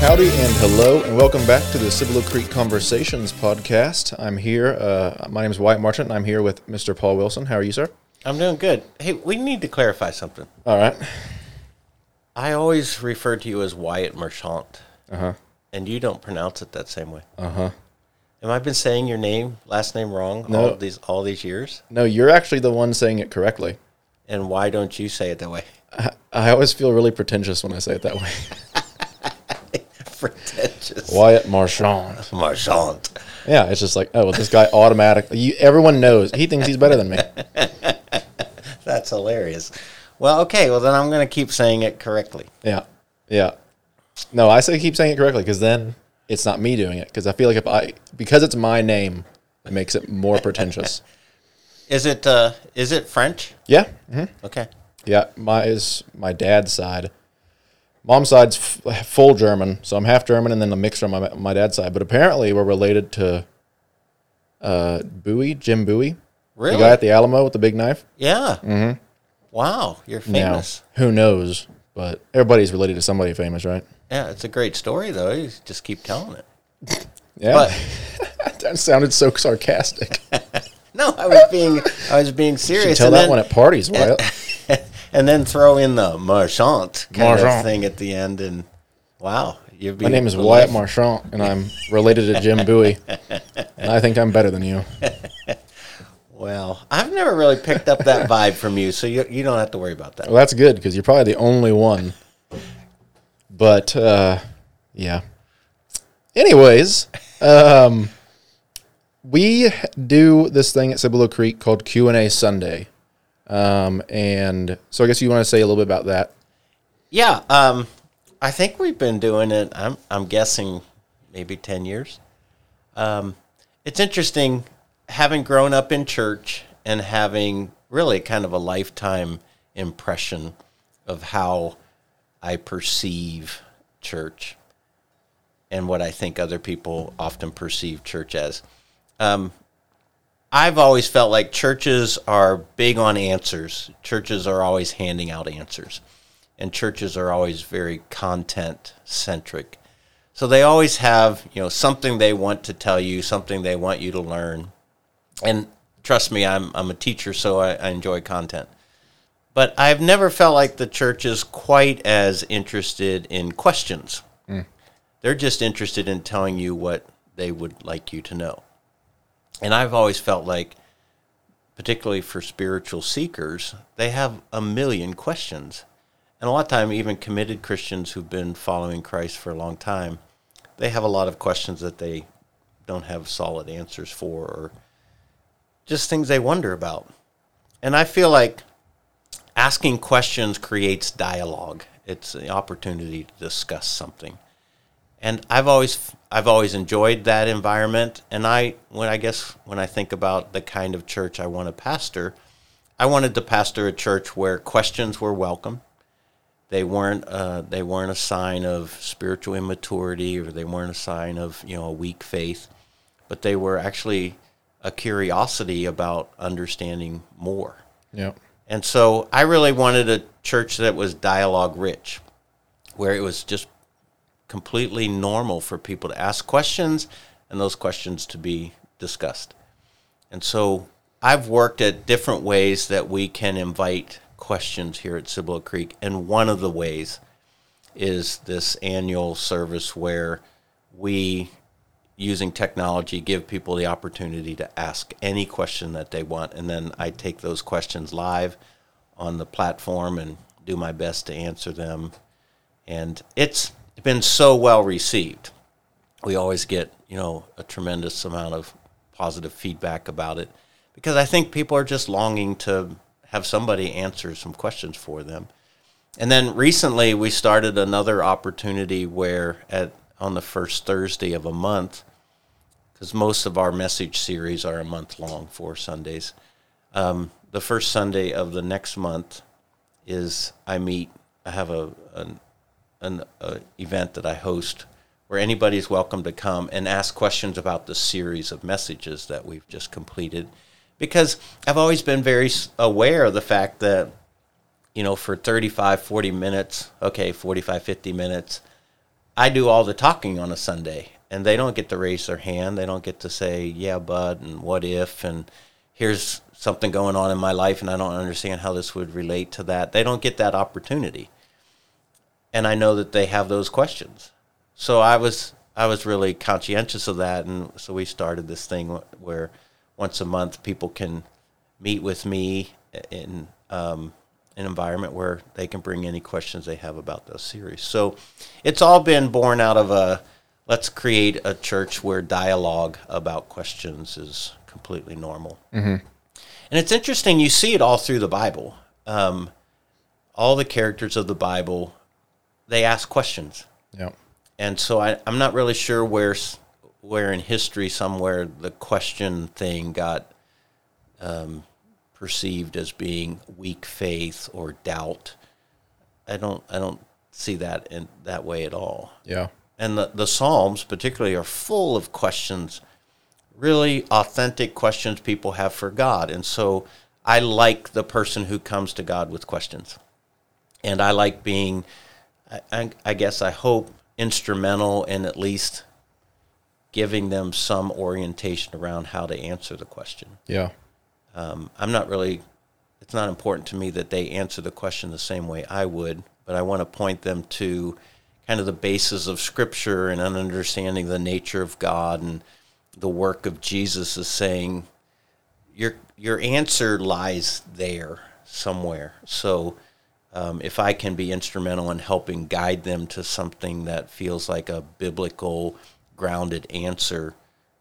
Howdy and hello, and welcome back to the Cibolo Creek Conversations podcast. I'm here. Uh, my name is Wyatt Marchant, and I'm here with Mr. Paul Wilson. How are you, sir? I'm doing good. Hey, we need to clarify something. All right. I always refer to you as Wyatt Marchant, Uh huh. and you don't pronounce it that same way. Uh huh. Am I been saying your name, last name wrong No. all these all these years? No, you're actually the one saying it correctly. And why don't you say it that way? I, I always feel really pretentious when I say it that way. Pretentious. Wyatt Marchand. Marchant. Yeah, it's just like, oh, well, this guy automatically. You, everyone knows he thinks he's better than me. That's hilarious. Well, okay. Well, then I'm going to keep saying it correctly. Yeah, yeah. No, I say keep saying it correctly because then it's not me doing it. Because I feel like if I because it's my name, it makes it more pretentious. Is it uh is it French? Yeah. hmm Okay. Yeah, my is my dad's side. Mom's side's f- full German, so I'm half German and then a mixture on my my dad's side. But apparently, we're related to uh, Bowie, Jim Bowie, Really? the guy at the Alamo with the big knife. yeah. Mm-hmm. Wow, you're famous. Now, who knows? But everybody's related to somebody famous, right? Yeah, it's a great story though. You just keep telling it. Yeah, But that sounded so sarcastic. no, I was being I was being You serious. tell that then- one at parties, Wyatt. And then throw in the marchant kind Marchand. of thing at the end, and wow, you'd be My name is Wyatt Marchant, and I'm related to Jim Bowie, and I think I'm better than you. Well, I've never really picked up that vibe from you, so you you don't have to worry about that. Well, that's good because you're probably the only one. But uh, yeah. Anyways, um, we do this thing at Cibolo Creek called Q and A Sunday, um, and so I guess you want to say a little bit about that. Yeah, um, I think we've been doing it. I'm I'm guessing maybe ten years. Um, it's interesting having grown up in church and having really kind of a lifetime impression of how I perceive church and what I think other people often perceive church as. Um, I've always felt like churches are big on answers. Churches are always handing out answers and churches are always very content centric. So they always have, you know, something they want to tell you, something they want you to learn. And trust me, I'm I'm a teacher, so I, I enjoy content. But I've never felt like the church is quite as interested in questions. Mm. They're just interested in telling you what they would like you to know. And I've always felt like particularly for spiritual seekers, they have a million questions. And a lot of time, even committed Christians who've been following Christ for a long time, they have a lot of questions that they don't have solid answers for, or just things they wonder about. And I feel like asking questions creates dialogue. It's the opportunity to discuss something. And I've always I've always enjoyed that environment. And I when I guess when I think about the kind of church I want to pastor, I wanted to pastor a church where questions were welcome. They weren't uh, they weren't a sign of spiritual immaturity or they weren't a sign of you know a weak faith, but they were actually a curiosity about understanding more. Yeah. And so I really wanted a church that was dialogue rich, where it was just completely normal for people to ask questions and those questions to be discussed. And so I've worked at different ways that we can invite questions here at Cibolo Creek. And one of the ways is this annual service where we, using technology, give people the opportunity to ask any question that they want. And then I take those questions live on the platform and do my best to answer them. And it's been so well received. We always get, you know, a tremendous amount of positive feedback about it because I think people are just longing to have somebody answer some questions for them. And then recently we started another opportunity where at on the first Thursday of a month, because most of our message series are a month long, four Sundays. Um, the first Sunday of the next month is I meet. I have a an, an a event that I host where anybody is welcome to come and ask questions about the series of messages that we've just completed. Because I've always been very aware of the fact that, you know, for 35, 40 minutes, okay, 45, 50 minutes, I do all the talking on a Sunday, and they don't get to raise their hand. They don't get to say, "Yeah, bud," and "What if?" and "Here's something going on in my life, and I don't understand how this would relate to that." They don't get that opportunity, and I know that they have those questions. So I was I was really conscientious of that, and so we started this thing where once a month people can meet with me in um, an environment where they can bring any questions they have about the series. So it's all been born out of a let's create a church where dialogue about questions is completely normal. Mm-hmm. And it's interesting, you see it all through the Bible. Um, all the characters of the Bible, they ask questions. Yeah. And so I, I'm not really sure where, where in history somewhere the question thing got um, perceived as being weak faith or doubt. I don't I don't see that in that way at all. Yeah. And the, the Psalms particularly are full of questions, really authentic questions people have for God. And so I like the person who comes to God with questions. And I like being I, I guess I hope instrumental in at least giving them some orientation around how to answer the question. Yeah. Um, I'm not really, it's not important to me that they answer the question the same way I would, but I want to point them to kind of the basis of Scripture and understanding the nature of God and the work of Jesus is saying your your answer lies there somewhere. So um, if I can be instrumental in helping guide them to something that feels like a biblical grounded answer,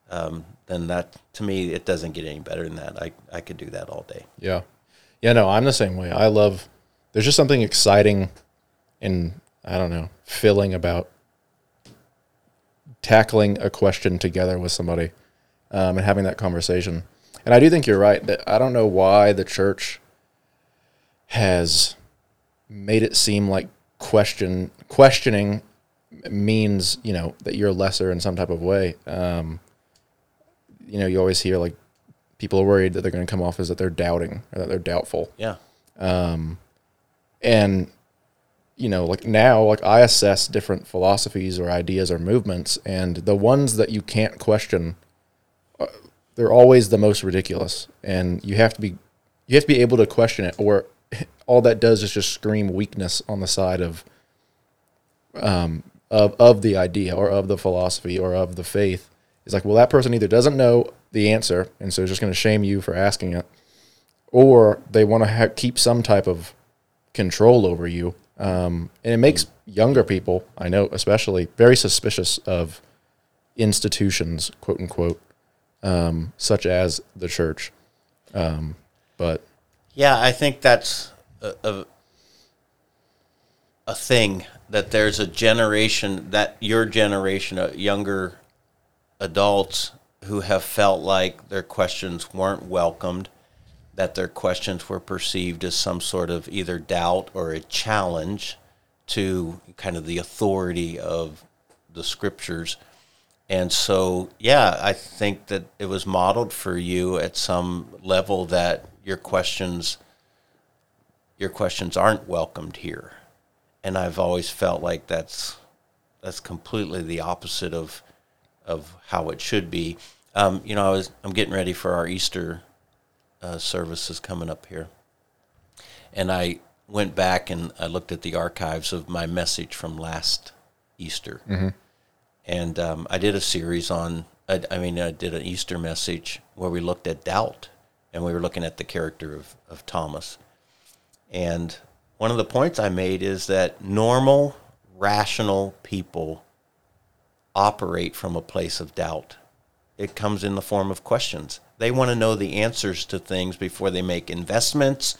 um, then that to me it doesn't get any better than that. I I could do that all day. Yeah, yeah. No, I'm the same way. I love. There's just something exciting, and I don't know, filling about tackling a question together with somebody, um, and having that conversation. And I do think you're right that I don't know why the church has made it seem like question questioning means you know that you're lesser in some type of way. Um, you know, you always hear like people are worried that they're going to come off as that they're doubting or that they're doubtful. Yeah. Um, and you know, like now, like I assess different philosophies or ideas or movements, and the ones that you can't question, uh, they're always the most ridiculous, and you have to be, you have to be able to question it, or all that does is just scream weakness on the side of, um, of of the idea or of the philosophy or of the faith, it's like, well, that person either doesn't know the answer, and so just going to shame you for asking it, or they want to ha- keep some type of control over you. Um, and it makes younger people, I know especially, very suspicious of institutions, quote unquote, um, such as the church. Um, but yeah, I think that's a, a, a thing that there's a generation that your generation, a younger adults who have felt like their questions weren't welcomed, that their questions were perceived as some sort of either doubt or a challenge to kind of the authority of the scriptures. And so, yeah, I think that it was modeled for you at some level that your questions your questions aren't welcomed here. And I've always felt like that's that's completely the opposite of of how it should be. Um, you know, I was I'm getting ready for our Easter uh, services coming up here, and I went back and I looked at the archives of my message from last Easter, mm-hmm. and um, I did a series on. I, I, mean, I did an Easter message where we looked at doubt, and we were looking at the character of of Thomas, and one of the points I made is that normal, rational people operate from a place of doubt. It comes in the form of questions. They want to know the answers to things before they make investments,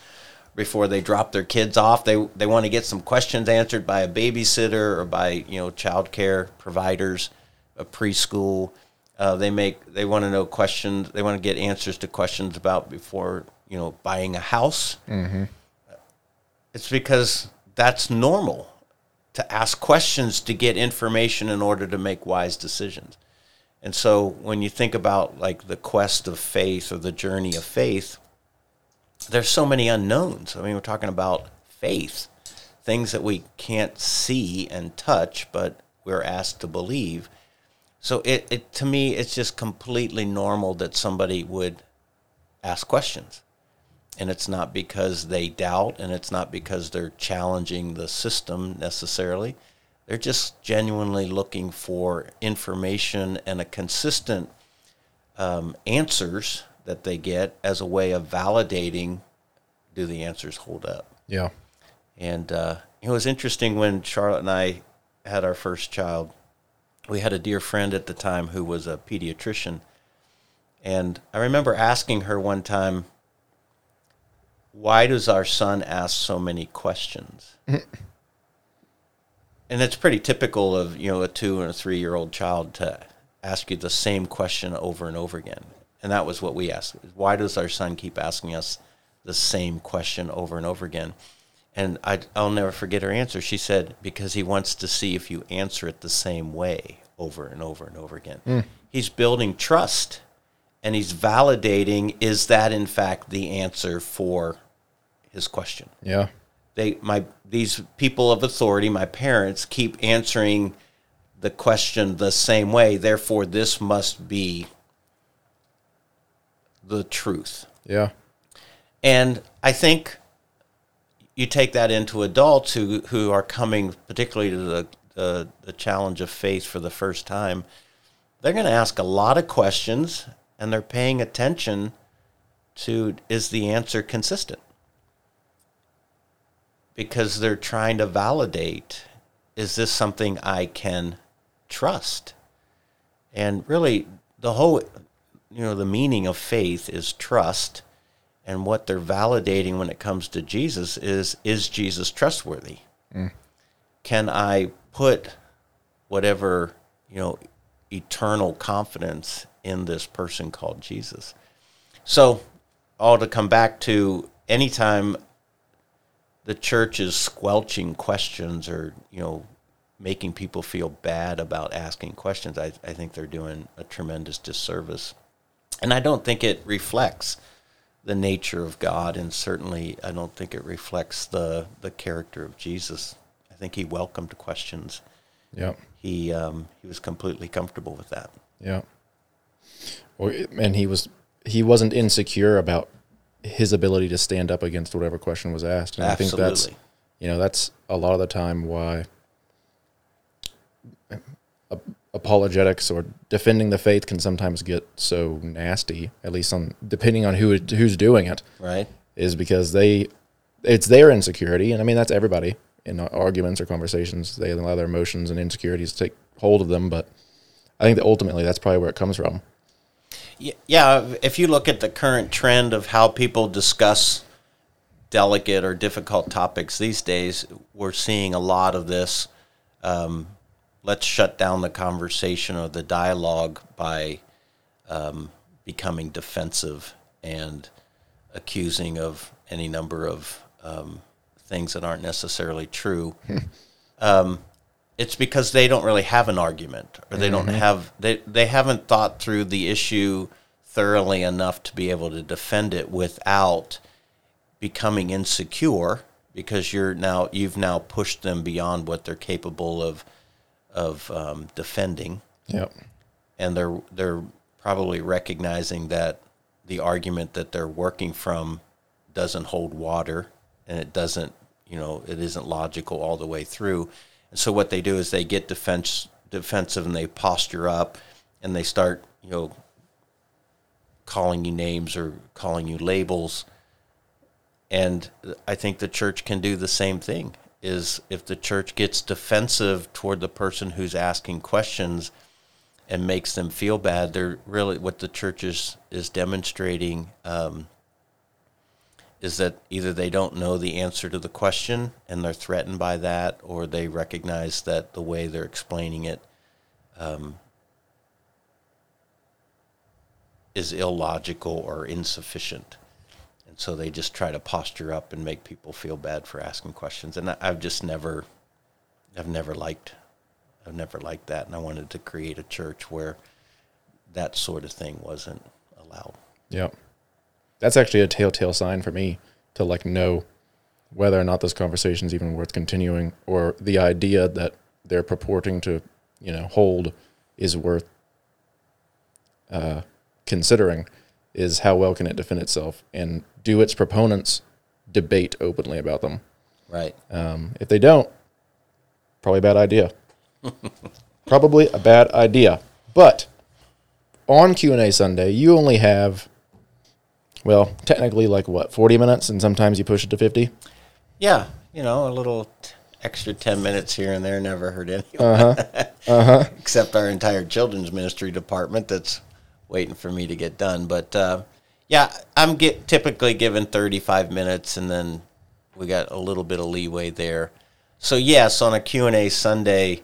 before they drop their kids off. They they want to get some questions answered by a babysitter or by you know child care providers, a preschool. Uh, they make they want to know questions. They want to get answers to questions about before you know buying a house. Mm-hmm. It's because that's normal to ask questions to get information in order to make wise decisions. And so when you think about like the quest of faith or the journey of faith, there's so many unknowns. I mean, we're talking about faith, things that we can't see and touch, but we're asked to believe. So it, it to me it's just completely normal that somebody would ask questions. And it's not because they doubt and it's not because they're challenging the system necessarily. They're just genuinely looking for information and a consistent um, answers that they get as a way of validating do the answers hold up. Yeah. And uh, it was interesting when Charlotte and I had our first child. We had a dear friend at the time who was a pediatrician. And I remember asking her one time, why does our son ask so many questions? and it's pretty typical of, you know, a two and a three year old child to ask you the same question over and over again. And that was what we asked. Why does our son keep asking us the same question over and over again? And I, will never forget her answer. She said, because he wants to see if you answer it the same way over and over and over again. Mm. He's building trust and he's validating is that in fact the answer for his question. Yeah. They my these people of authority, my parents keep answering the question the same way, therefore this must be the truth. Yeah. And I think you take that into adults who, who are coming particularly to the, the, the challenge of faith for the first time. They're going to ask a lot of questions and they're paying attention to is the answer consistent? Because they're trying to validate is this something I can trust? And really, the whole you know, the meaning of faith is trust. And what they're validating when it comes to Jesus is is Jesus trustworthy? Mm. Can I put whatever, you know, eternal confidence in this person called Jesus? So, all to come back to anytime the church is squelching questions or, you know, making people feel bad about asking questions, I, I think they're doing a tremendous disservice and I don't think it reflects the nature of God, and certainly I don't think it reflects the the character of Jesus. I think he welcomed questions. Yeah. He um, he was completely comfortable with that. Yeah. Well, and he was he wasn't insecure about his ability to stand up against whatever question was asked. And Absolutely. I think that's you know that's a lot of the time why apologetics or defending the faith can sometimes get so nasty, at least on depending on who who's doing it. Right. Is because they it's their insecurity, and I mean that's everybody in arguments or conversations. They allow their emotions and insecurities to take hold of them, but I think that ultimately that's probably where it comes from. Yeah, if you look at the current trend of how people discuss delicate or difficult topics these days, we're seeing a lot of this um, let's shut down the conversation or the dialogue by um, becoming defensive and accusing of any number of um, things that aren't necessarily true. um, it's because they don't really have an argument, or they mm-hmm. don't have they they haven't thought through the issue thoroughly enough to be able to defend it without becoming insecure because you're now you've now pushed them beyond what they're capable of of um, defending. Yep. And they're they're probably recognizing that the argument that they're working from doesn't hold water and it doesn't, you know, it isn't logical all the way through. And so what they do is they get defense defensive and they posture up and they start, you know, calling you names or calling you labels. And I think the church can do the same thing is if the church gets defensive toward the person who's asking questions and makes them feel bad, they're really what the church is, is demonstrating um, is that either they don't know the answer to the question and they're threatened by that, or they recognize that the way they're explaining it um, is illogical or insufficient so they just try to posture up and make people feel bad for asking questions. And I've just never, I've never liked, I've never liked that. And I wanted to create a church where that sort of thing wasn't allowed. Yeah, That's actually a telltale sign for me to like know whether or not this conversation is even worth continuing or the idea that they're purporting to you know hold is worth uh, considering is how well can it defend itself and do its proponents debate openly about them. Right. Um, if they don't, probably a bad idea. probably a bad idea. But on Q and A Sunday, you only have, well, technically like what, forty minutes, and sometimes you push it to fifty. Yeah, you know, a little t- extra 10 minutes here and there never hurt anyone. Uh-huh. Uh-huh. Except our entire children's ministry department that's waiting for me to get done. But uh, yeah, I'm get typically given 35 minutes and then we got a little bit of leeway there. So yes, on a Q&A Sunday,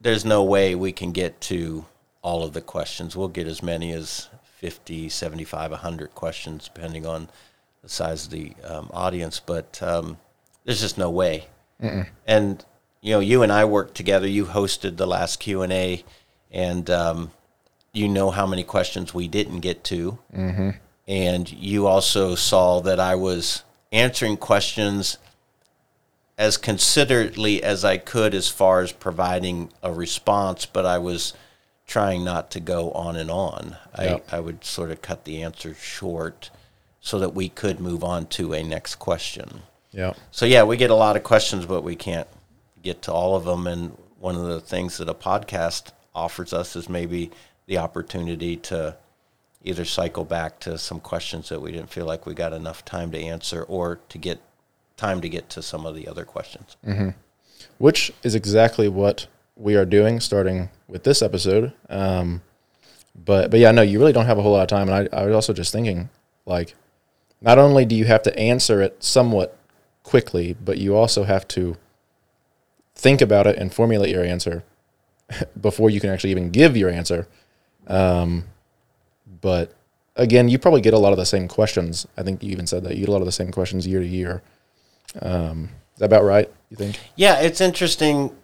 there's no way we can get to all of the questions. We'll get as many as 50, 75, 100 questions depending on the size of the um, audience, but um, there's just no way. And you know, you and I worked together. You hosted the last Q and A, and um, you know how many questions we didn't get to. Mm-hmm. And you also saw that I was answering questions as considerately as I could as far as providing a response, but I was trying not to go on and on. Yep. I, I would sort of cut the answer short so that we could move on to a next question. Yeah. So yeah, we get a lot of questions, but we can't get to all of them. And one of the things that a podcast offers us is maybe the opportunity to either cycle back to some questions that we didn't feel like we got enough time to answer, or to get time to get to some of the other questions. which is exactly what we are doing starting with this episode. Um, but but yeah, no, you really don't have a whole lot of time. And I, I was also just thinking, like, not only do you have to answer it somewhat quickly, but you also have to think about it and formulate your answer before you can actually even give your answer. Um, but again, you probably get a lot of the same questions. I think you even said that you get a lot of the same questions year to year. Um, is that about right? You think? Yeah, it's interesting.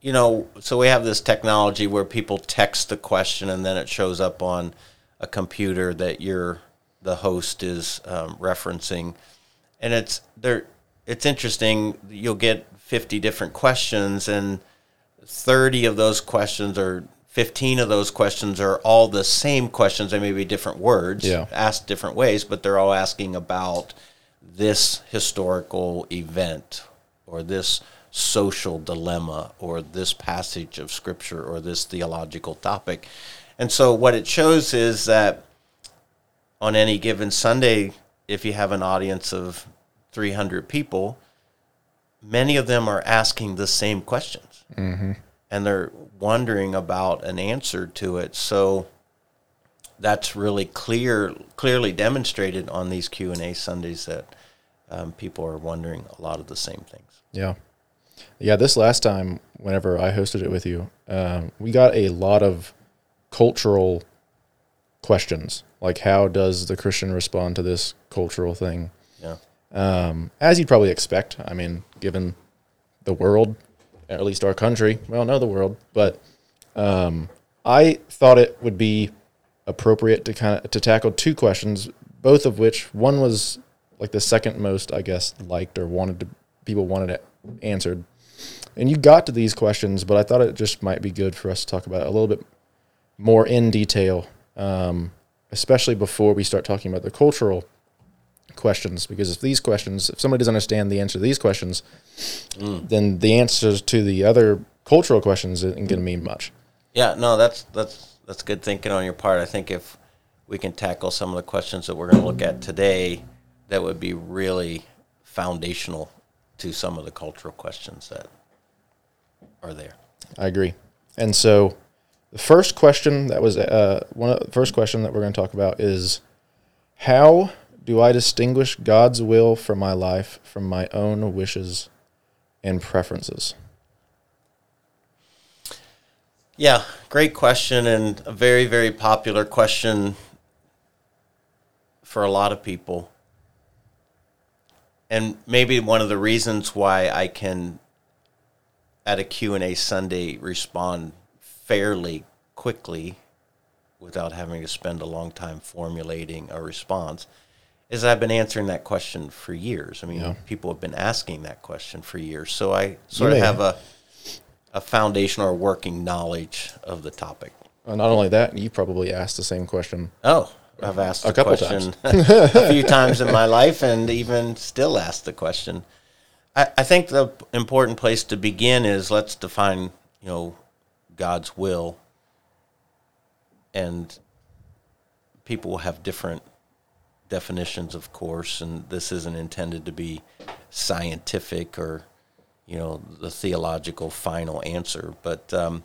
You know, so we have this technology where people text the question and then it shows up on a computer that you're the host is um, referencing, and it's there. It's interesting. You'll get fifty different questions and. 30 of those questions are 15 of those questions are all the same questions. They may be different words, yeah. asked different ways, but they're all asking about this historical event or this social dilemma or this passage of scripture or this theological topic. And so, what it shows is that on any given Sunday, if you have an audience of 300 people, many of them are asking the same questions. Mm-hmm. And they're wondering about an answer to it. So that's really clear, clearly demonstrated on these Q and A Sundays that um, people are wondering a lot of the same things. Yeah. Yeah, this last time, whenever I hosted it with you, um, we got a lot of cultural questions. Like, how does the Christian respond to this cultural thing? Yeah, Um, as you'd probably expect. I mean, given the world, at least our country, well, no, the world, but um, I thought it would be appropriate to kind of to tackle two questions, both of which one was like the second most, I guess, liked or wanted to people wanted it answered. And you got to these questions, but I thought it just might be good for us to talk about it a little bit more in detail, um, especially before we start talking about the cultural questions. Because if these questions, if somebody doesn't understand the answer to these questions, then the answers to the other cultural questions isn't going to mean much. yeah. No, that's that's that's good thinking on your part. I think if we can tackle some of the questions that we're going to look at today, that would be really foundational to some of the cultural questions that are there. I agree. And so, the first question that was uh, one of the first question that we're going to talk about is how do I distinguish God's will for my life from my own wishes and preferences? Yeah, great question and a very, very popular question for a lot of people. And maybe one of the reasons why I can at a Q&A Sunday respond fairly quickly without having to spend a long time formulating a response is I've been answering that question for years. I mean, Yeah. people have been asking that question for years. So I sort of have a a foundational or working knowledge of the topic. Uh, not only that, you probably asked the same question. Oh, I've asked A the couple question a few times in my life, and even still ask the question. I, I think the important place to begin is let's define, you know, God's will, and people will have different definitions, of course, and this isn't intended to be scientific or, you know, the theological final answer. But um,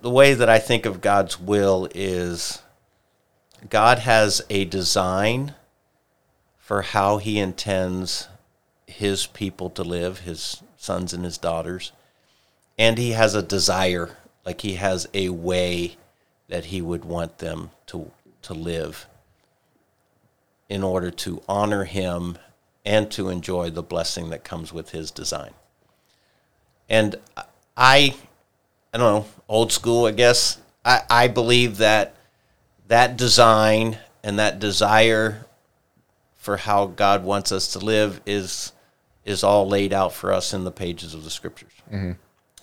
the way that I think of God's will is God has a design for how he intends his people to live, his sons and his daughters. And he has a desire, like he has a way that he would want them to, to live in order to honor him and to enjoy the blessing that comes with his design. And I, I don't know, old school, I guess. I, I believe that that design and that desire for how God wants us to live is is all laid out for us in the pages of the scriptures. Mm-hmm.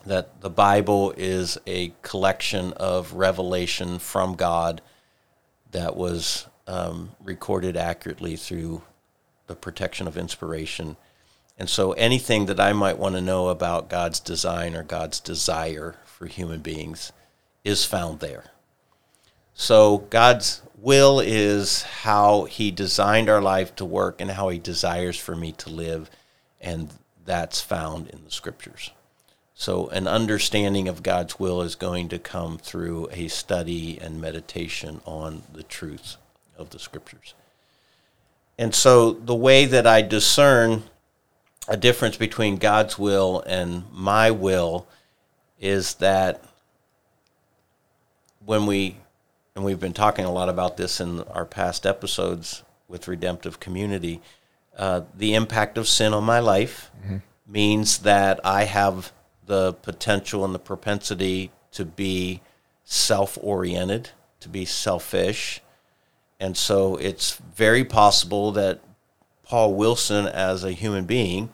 That the Bible is a collection of revelation from God that was um, recorded accurately through the protection of inspiration. And so anything that I might want to know about God's design or God's desire for human beings is found there. So God's will is how he designed our life to work and how he desires for me to live and that's found in the scriptures. So an understanding of God's will is going to come through a study and meditation on the truth of the scriptures. And so the way that I discern a difference between God's will and my will is that when we and we've been talking a lot about this in our past episodes with redemptive community uh, the impact of sin on my life means that i have the potential and the propensity to be self-oriented to be selfish and so it's very possible that paul wilson as a human being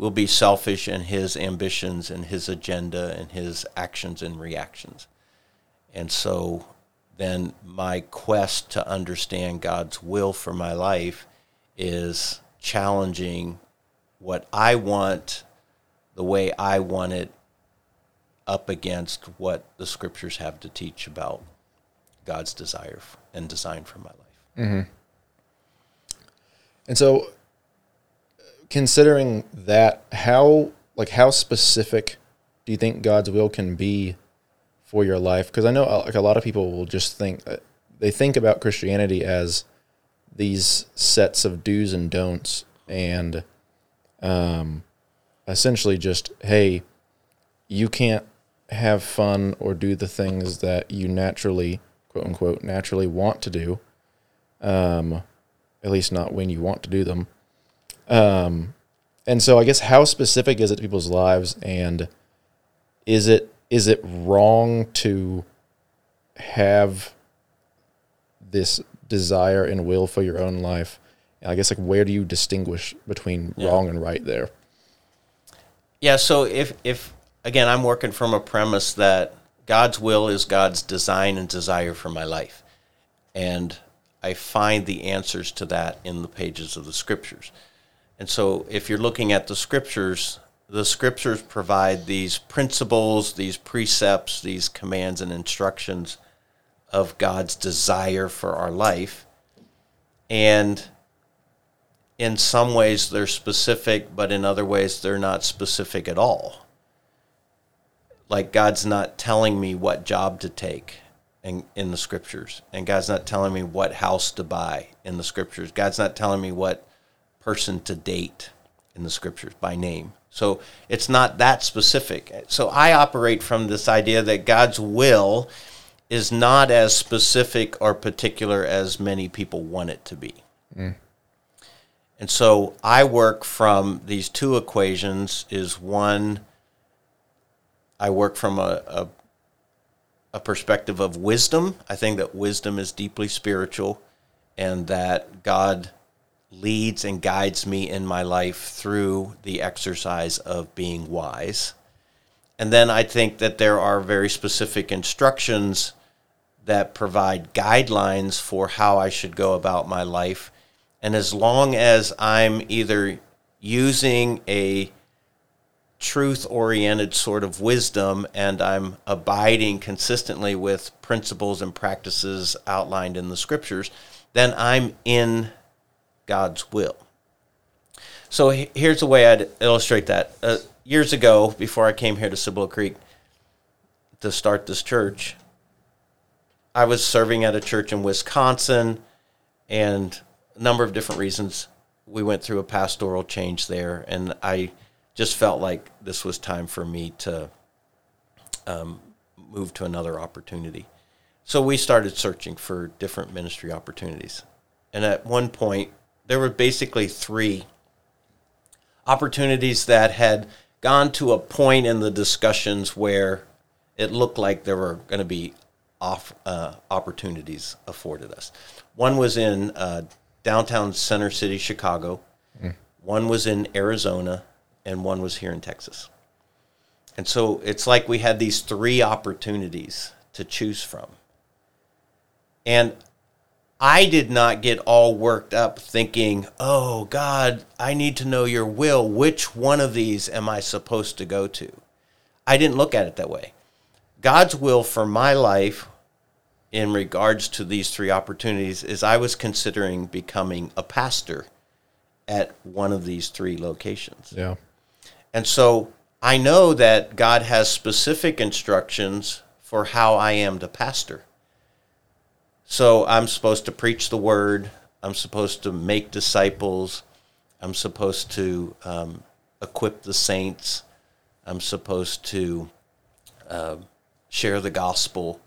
will be selfish in his ambitions and his agenda and his actions and reactions. And so then my quest to understand God's will for my life is challenging what I want the way I want it up against what the scriptures have to teach about God's desire and design for my life. And so, considering that, how like how specific do you think God's will can be for your life? Because I know uh, like a lot of people will just think uh, they think about Christianity as these sets of do's and don'ts, and um, essentially just hey, you can't have fun or do the things that you naturally quote unquote naturally want to do um, at least not when you want to do them. Um, and so I guess how specific is it to people's lives, and is it is it wrong to have this desire and will for your own life? And I guess like where do you distinguish between wrong and right there? Yeah, so if if again I'm working from a premise that God's will is God's design and desire for my life. And I find the answers to that in the pages of the scriptures. And so if you're looking at the scriptures, the scriptures provide these principles, these precepts, these commands and instructions of God's desire for our life. And in some ways they're specific, but in other ways they're not specific at all. Like God's not telling me what job to take in, in the scriptures, and God's not telling me what house to buy in the scriptures. God's not telling me what person to date in the scriptures by name. So it's not that specific. So I operate from this idea that God's will is not as specific or particular as many people want it to be. Mm. And so I work from these two equations is one I work from a, a a perspective of wisdom. I think that wisdom is deeply spiritual and that God leads and guides me in my life through the exercise of being wise. And then I think that there are very specific instructions that provide guidelines for how I should go about my life. And as long as I'm either using a truth oriented sort of wisdom and I'm abiding consistently with principles and practices outlined in the scriptures, then I'm in God's will. So here's the way I'd illustrate that. Uh, years ago, before I came here to Cibolo Creek to start this church, I was serving at a church in Wisconsin, and a number of different reasons we went through a pastoral change there, and I just felt like this was time for me to um, move to another opportunity. So we started searching for different ministry opportunities, and at one point there were basically three opportunities that had gone to a point in the discussions where it looked like there were going to be off uh, opportunities afforded us. One was in uh, downtown Center City, Chicago. Mm. One was in Arizona, and one was here in Texas. And so it's like we had these three opportunities to choose from. And I did not get all worked up thinking, oh, God, I need to know your will. Which one of these am I supposed to go to? I didn't look at it that way. God's will for my life in regards to these three opportunities is I was considering becoming a pastor at one of these three locations. Yeah. And so I know that God has specific instructions for how I am to pastor. So I'm supposed to preach the word. I'm supposed to make disciples. I'm supposed to um, equip the saints. I'm supposed to uh, share the gospel.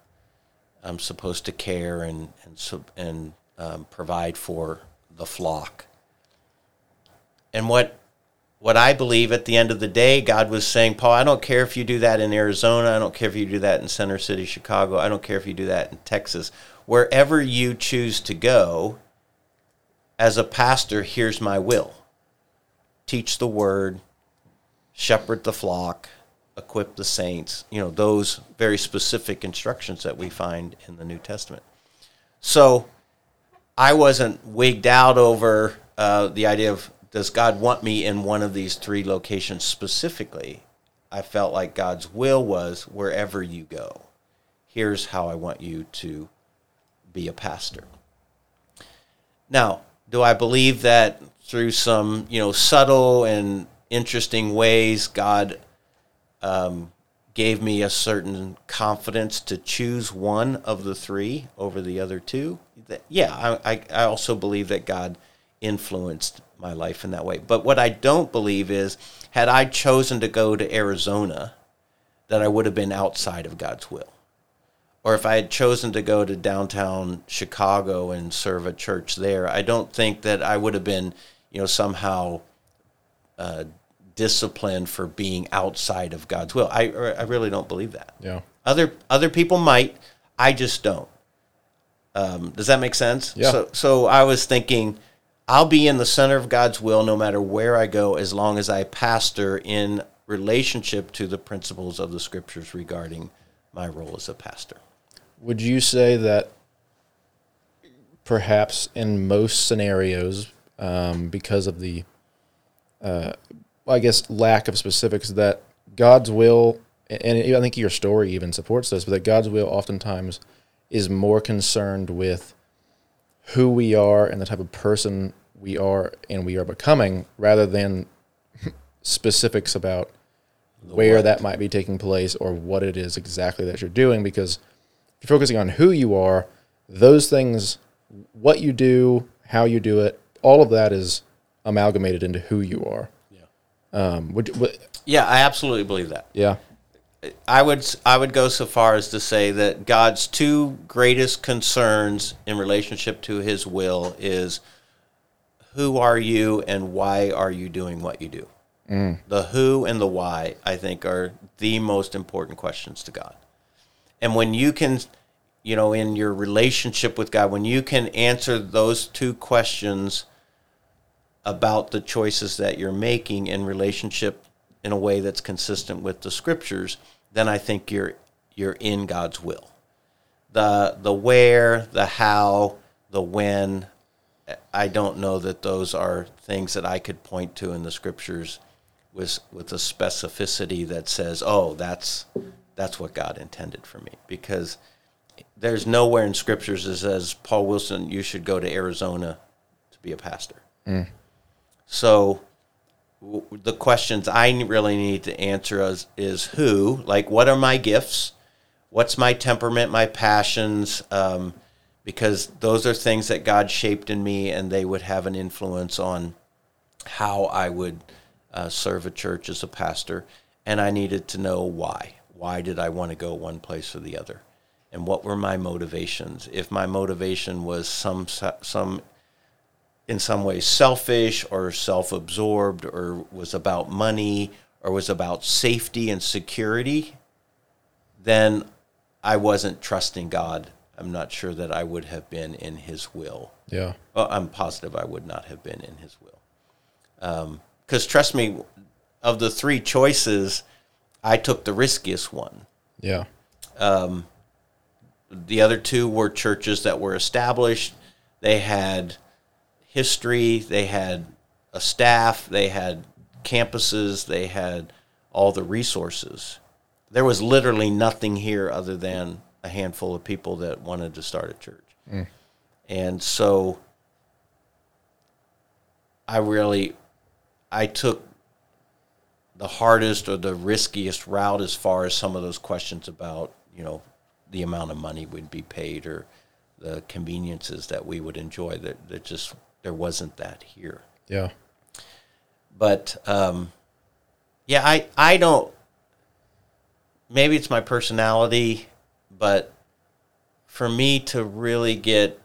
I'm supposed to care and and and um, provide for the flock. And what what I believe at the end of the day, God was saying, Paul, I don't care if you do that in Arizona. I don't care if you do that in Center City, Chicago. I don't care if you do that in Texas wherever you choose to go, as a pastor, here's my will teach the word, shepherd the flock, equip the saints, you know, those very specific instructions that we find in the New Testament. So I wasn't wigged out over uh, the idea of does God want me in one of these three locations specifically? I felt like God's will was wherever you go, here's how I want you to be a pastor. Now, do I believe that through some, you know, subtle and interesting ways, God um, gave me a certain confidence to choose one of the three over the other two? Yeah, I, I also believe that God influenced my life in that way. But what I don't believe is, had I chosen to go to Arizona, that I would have been outside of God's will or if I had chosen to go to downtown Chicago and serve a church there, I don't think that I would have been, you know, somehow uh, disciplined for being outside of God's will. I I really don't believe that. Yeah. Other other people might. I just don't. Um, does that make sense? Yeah. So so I was thinking. I'll be in the center of God's will no matter where I go, as long as I pastor in relationship to the principles of the scriptures regarding my role as a pastor. Would you say that perhaps in most scenarios, um, because of the, uh, I guess, lack of specifics, that God's will, and I think your story even supports this, but that God's will oftentimes is more concerned with who we are and the type of person we are and we are becoming rather than specifics about the where what? that might be taking place or what it is exactly that you're doing because – you're focusing on who you are, those things, what you do, how you do it, all of that is amalgamated into who you are. Yeah. Um, would, would, yeah, I absolutely believe that. Yeah. I would I would go so far as to say that God's two greatest concerns in relationship to His will is who are you and why are you doing what you do. Mm. The who and the why I think are the most important questions to God. And when you can, you know, in your relationship with God, when you can answer those two questions about the choices that you're making in relationship in a way that's consistent with the scriptures, then I think you're you're in God's will. The the where, the how, the when, I don't know that those are things that I could point to in the scriptures with with a specificity that says, "Oh, that's that's what God intended for me." Because there's nowhere in scriptures that says, "Paul Wilson, you should go to Arizona to be a pastor." Mm. So w- the questions I really need to answer is, is who, like, what are my gifts? What's my temperament, my passions? Um, because those are things that God shaped in me, and they would have an influence on how I would uh, serve a church as a pastor. And I needed to know why. Why did I want to go one place or the other? And what were my motivations? If my motivation was some some in some ways selfish or self-absorbed or was about money or was about safety and security, then I wasn't trusting God. I'm not sure that I would have been in His will. Yeah. Well, I'm positive I would not have been in His will. Because trust me, of the three choices, I took the riskiest one. Yeah. Um, The other two were churches that were established. They had history, they had a staff, they had campuses, they had all the resources. There was literally nothing here other than a handful of people that wanted to start a church. Mm. And so I really I took the hardest or the riskiest route as far as some of those questions about, you know, the amount of money we'd be paid or the conveniences that we would enjoy. That that just there wasn't that here. Yeah. But um, yeah, I I don't. Maybe it's my personality, but for me to really get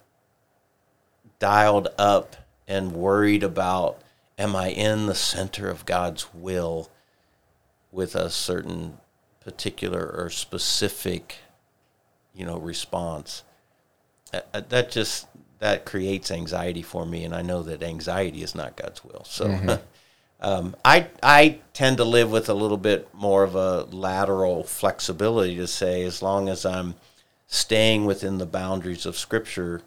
dialed up and worried about am I in the center of God's will with a certain particular or specific you know response uh, that just that creates anxiety for me and I know that anxiety is not God's will. So um, I I tend to live with a little bit more of a lateral flexibility to say as long as I'm staying within the boundaries of scripture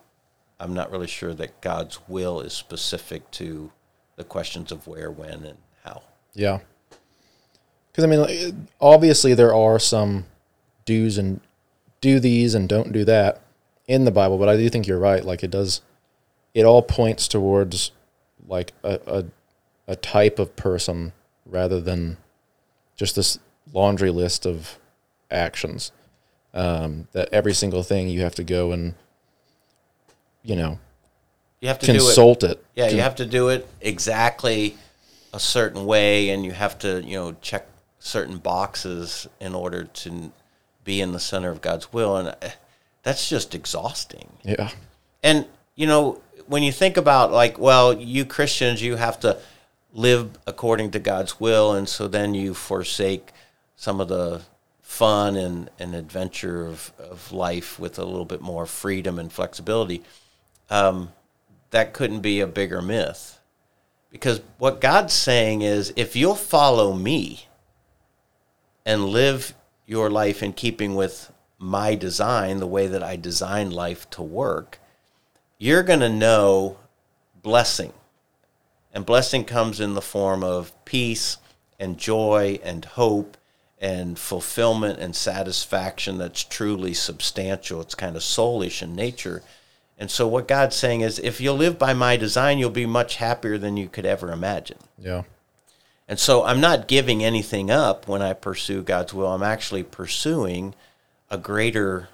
I'm not really sure that God's will is specific to the questions of where when and how. Yeah. Because I mean, obviously there are some do's and do these and don't do that in the Bible, but I do think you're right. Like it does, it all points towards like a a, a type of person rather than just this laundry list of actions. Um, that every single thing you have to go and you know you have to do it consult it. Yeah, you have to do it exactly a certain way, and you have to, you know, check certain boxes in order to be in the center of God's will, and uh, that's just exhausting. Yeah. And you know, when you think about like, well, you Christians, you have to live according to God's will, and so then you forsake some of the fun and, and adventure of, of life with a little bit more freedom and flexibility. Um, that couldn't be a bigger myth. Because what God's saying is if you'll follow me and live your life in keeping with my design, the way that I design life to work, you're going to know blessing. And blessing comes in the form of peace and joy and hope and fulfillment and satisfaction that's truly substantial. It's kind of soulish in nature. And so, what God's saying is, if you'll live by my design, you'll be much happier than you could ever imagine. Yeah. And so, I'm not giving anything up when I pursue God's will. I'm actually pursuing a greater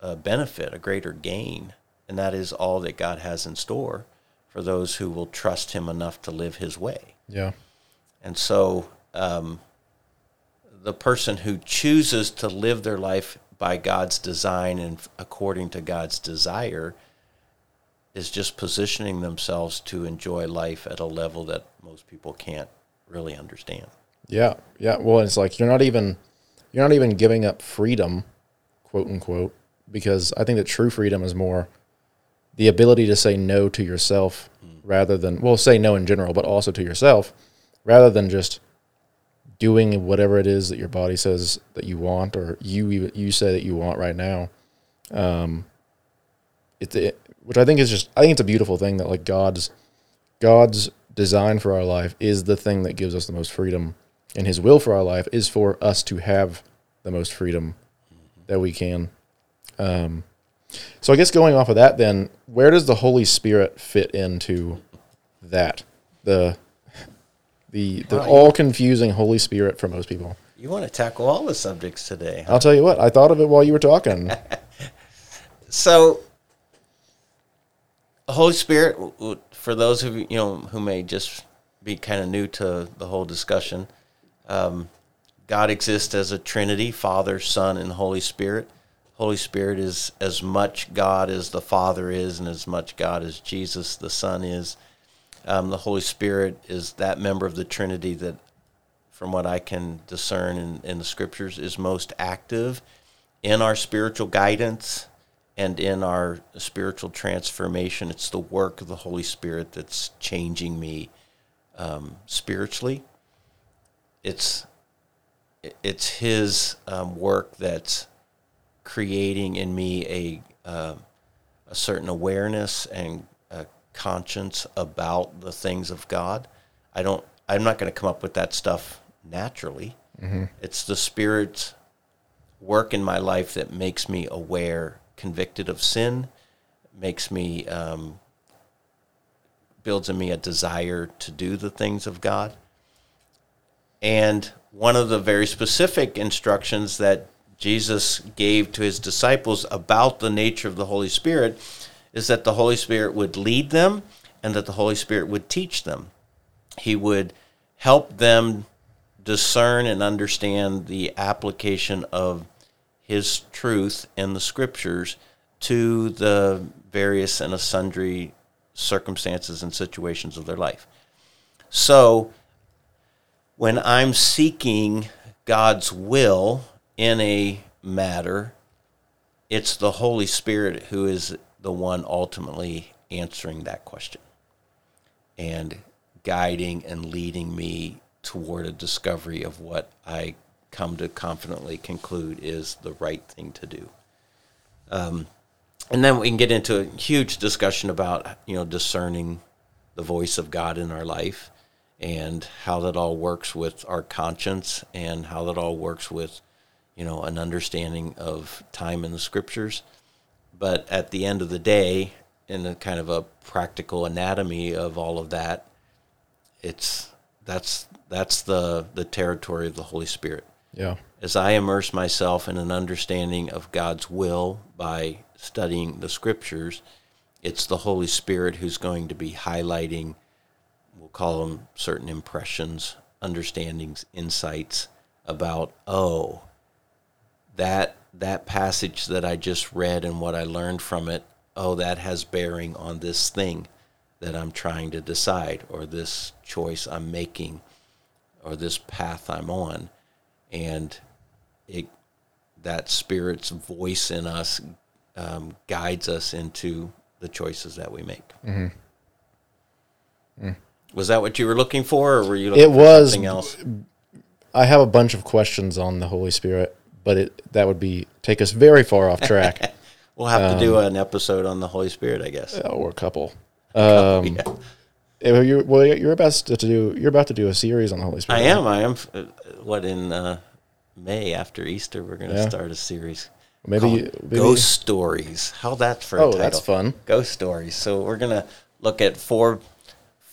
uh, benefit, a greater gain. And that is all that God has in store for those who will trust Him enough to live His way. Yeah. And so, um, the person who chooses to live their life by God's design and according to God's desire is just positioning themselves to enjoy life at a level that most people can't really understand. Yeah, yeah. Well, it's like you're not even you're not even giving up freedom, quote unquote, because I think that true freedom is more the ability to say no to yourself rather than well, say no in general, but also to yourself, rather than just doing whatever it is that your body says that you want, or you you say that you want right now. Um, it's it, which I think is just I think it's a beautiful thing that like God's God's design for our life is the thing that gives us the most freedom, and His will for our life is for us to have the most freedom that we can. Um, so I guess going off of that, then where does the Holy Spirit fit into that? The the the all confusing Holy Spirit for most people. You want to tackle all the subjects today. huh? I'll tell you what, I thought of it while you were talking. So, Holy Spirit, for those of you you know who may just be kind of new to the whole discussion, um, God exists as a Trinity: Father, Son, and Holy Spirit. Holy Spirit is as much God as the Father is, and as much God as Jesus the Son is. Um, the Holy Spirit is that member of the Trinity that, from what I can discern in, in the Scriptures, is most active in our spiritual guidance and in our spiritual transformation. It's the work of the Holy Spirit that's changing me um, spiritually. It's it's His um, work that's creating in me a uh, a certain awareness and a conscience about the things of God. I don't. I'm not going to come up with that stuff naturally. It's the Spirit's work in my life that makes me aware, convicted of sin, makes me um, builds in me a desire to do the things of God. And one of the very specific instructions that Jesus gave to his disciples about the nature of the Holy Spirit is that the Holy Spirit would lead them and that the Holy Spirit would teach them. He would help them discern and understand the application of his truth in the scriptures to the various and sundry circumstances and situations of their life. So, when I'm seeking God's will in a matter, it's the Holy Spirit who is the one ultimately answering that question and guiding and leading me toward a discovery of what I come to confidently conclude is the right thing to do. Um, and then we can get into a huge discussion about you know discerning the voice of God in our life and how that all works with our conscience and how that all works with you know an understanding of time in the scriptures but at the end of the day in a kind of a practical anatomy of all of that it's that's that's the the territory of the holy spirit yeah. as I immerse myself in an understanding of God's will by studying the scriptures, it's the Holy Spirit who's going to be highlighting, we'll call them certain impressions, understandings, insights about, oh, that that passage that I just read and what I learned from it, oh, that has bearing on this thing that I'm trying to decide, or this choice I'm making, or this path I'm on. And it that spirit's voice in us um, guides us into the choices that we make. Was that what you were looking for, or were you looking It for was- something else? I have a bunch of questions on the Holy Spirit, but it that would be take us very far off track, We'll have to do Um, an episode on the Holy Spirit, I guess. or a couple. Um, Yeah. eh, You're, well, you're about to do. You're about to do a series on the Holy Spirit. I am. I am. uh, What in uh, May after Easter, we're going to Yeah. start a series. Maybe, you- maybe Ghost Stories. How that for a Oh, title? that's fun. Ghost Stories. So we're gonna look at four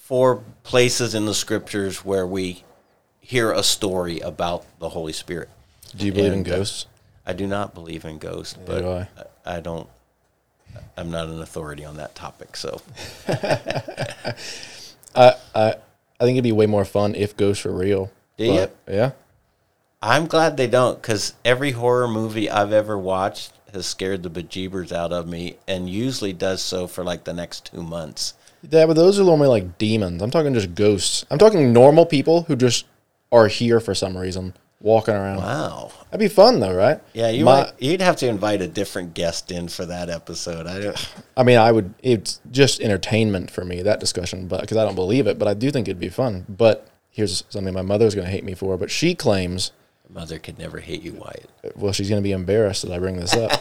four places in the scriptures where we hear a story about the Holy Spirit. Do you believe in And, uh, ghosts? I do not believe in ghosts, do but I. I. I don't. I'm not an authority on that topic, so I I I think it'd be way more fun if ghosts were real. Do you? Yeah. I'm glad they don't because every horror movie I've ever watched has scared the bejeebers out of me, and usually does so for like the next two months. Yeah, but those are normally like demons. I'm talking just ghosts. I'm talking normal people who just are here for some reason, walking around. Wow. That'd be fun though, right? Yeah, you My- might, you'd have to invite a different guest in for that episode. I don't. I mean, I would. It's just entertainment for me that discussion, but because I don't believe it, but I do think it'd be fun. But here's something my mother's going to hate me for, but she claims, Mother could never hate you, Wyatt. well, she's going to be embarrassed that I bring this up.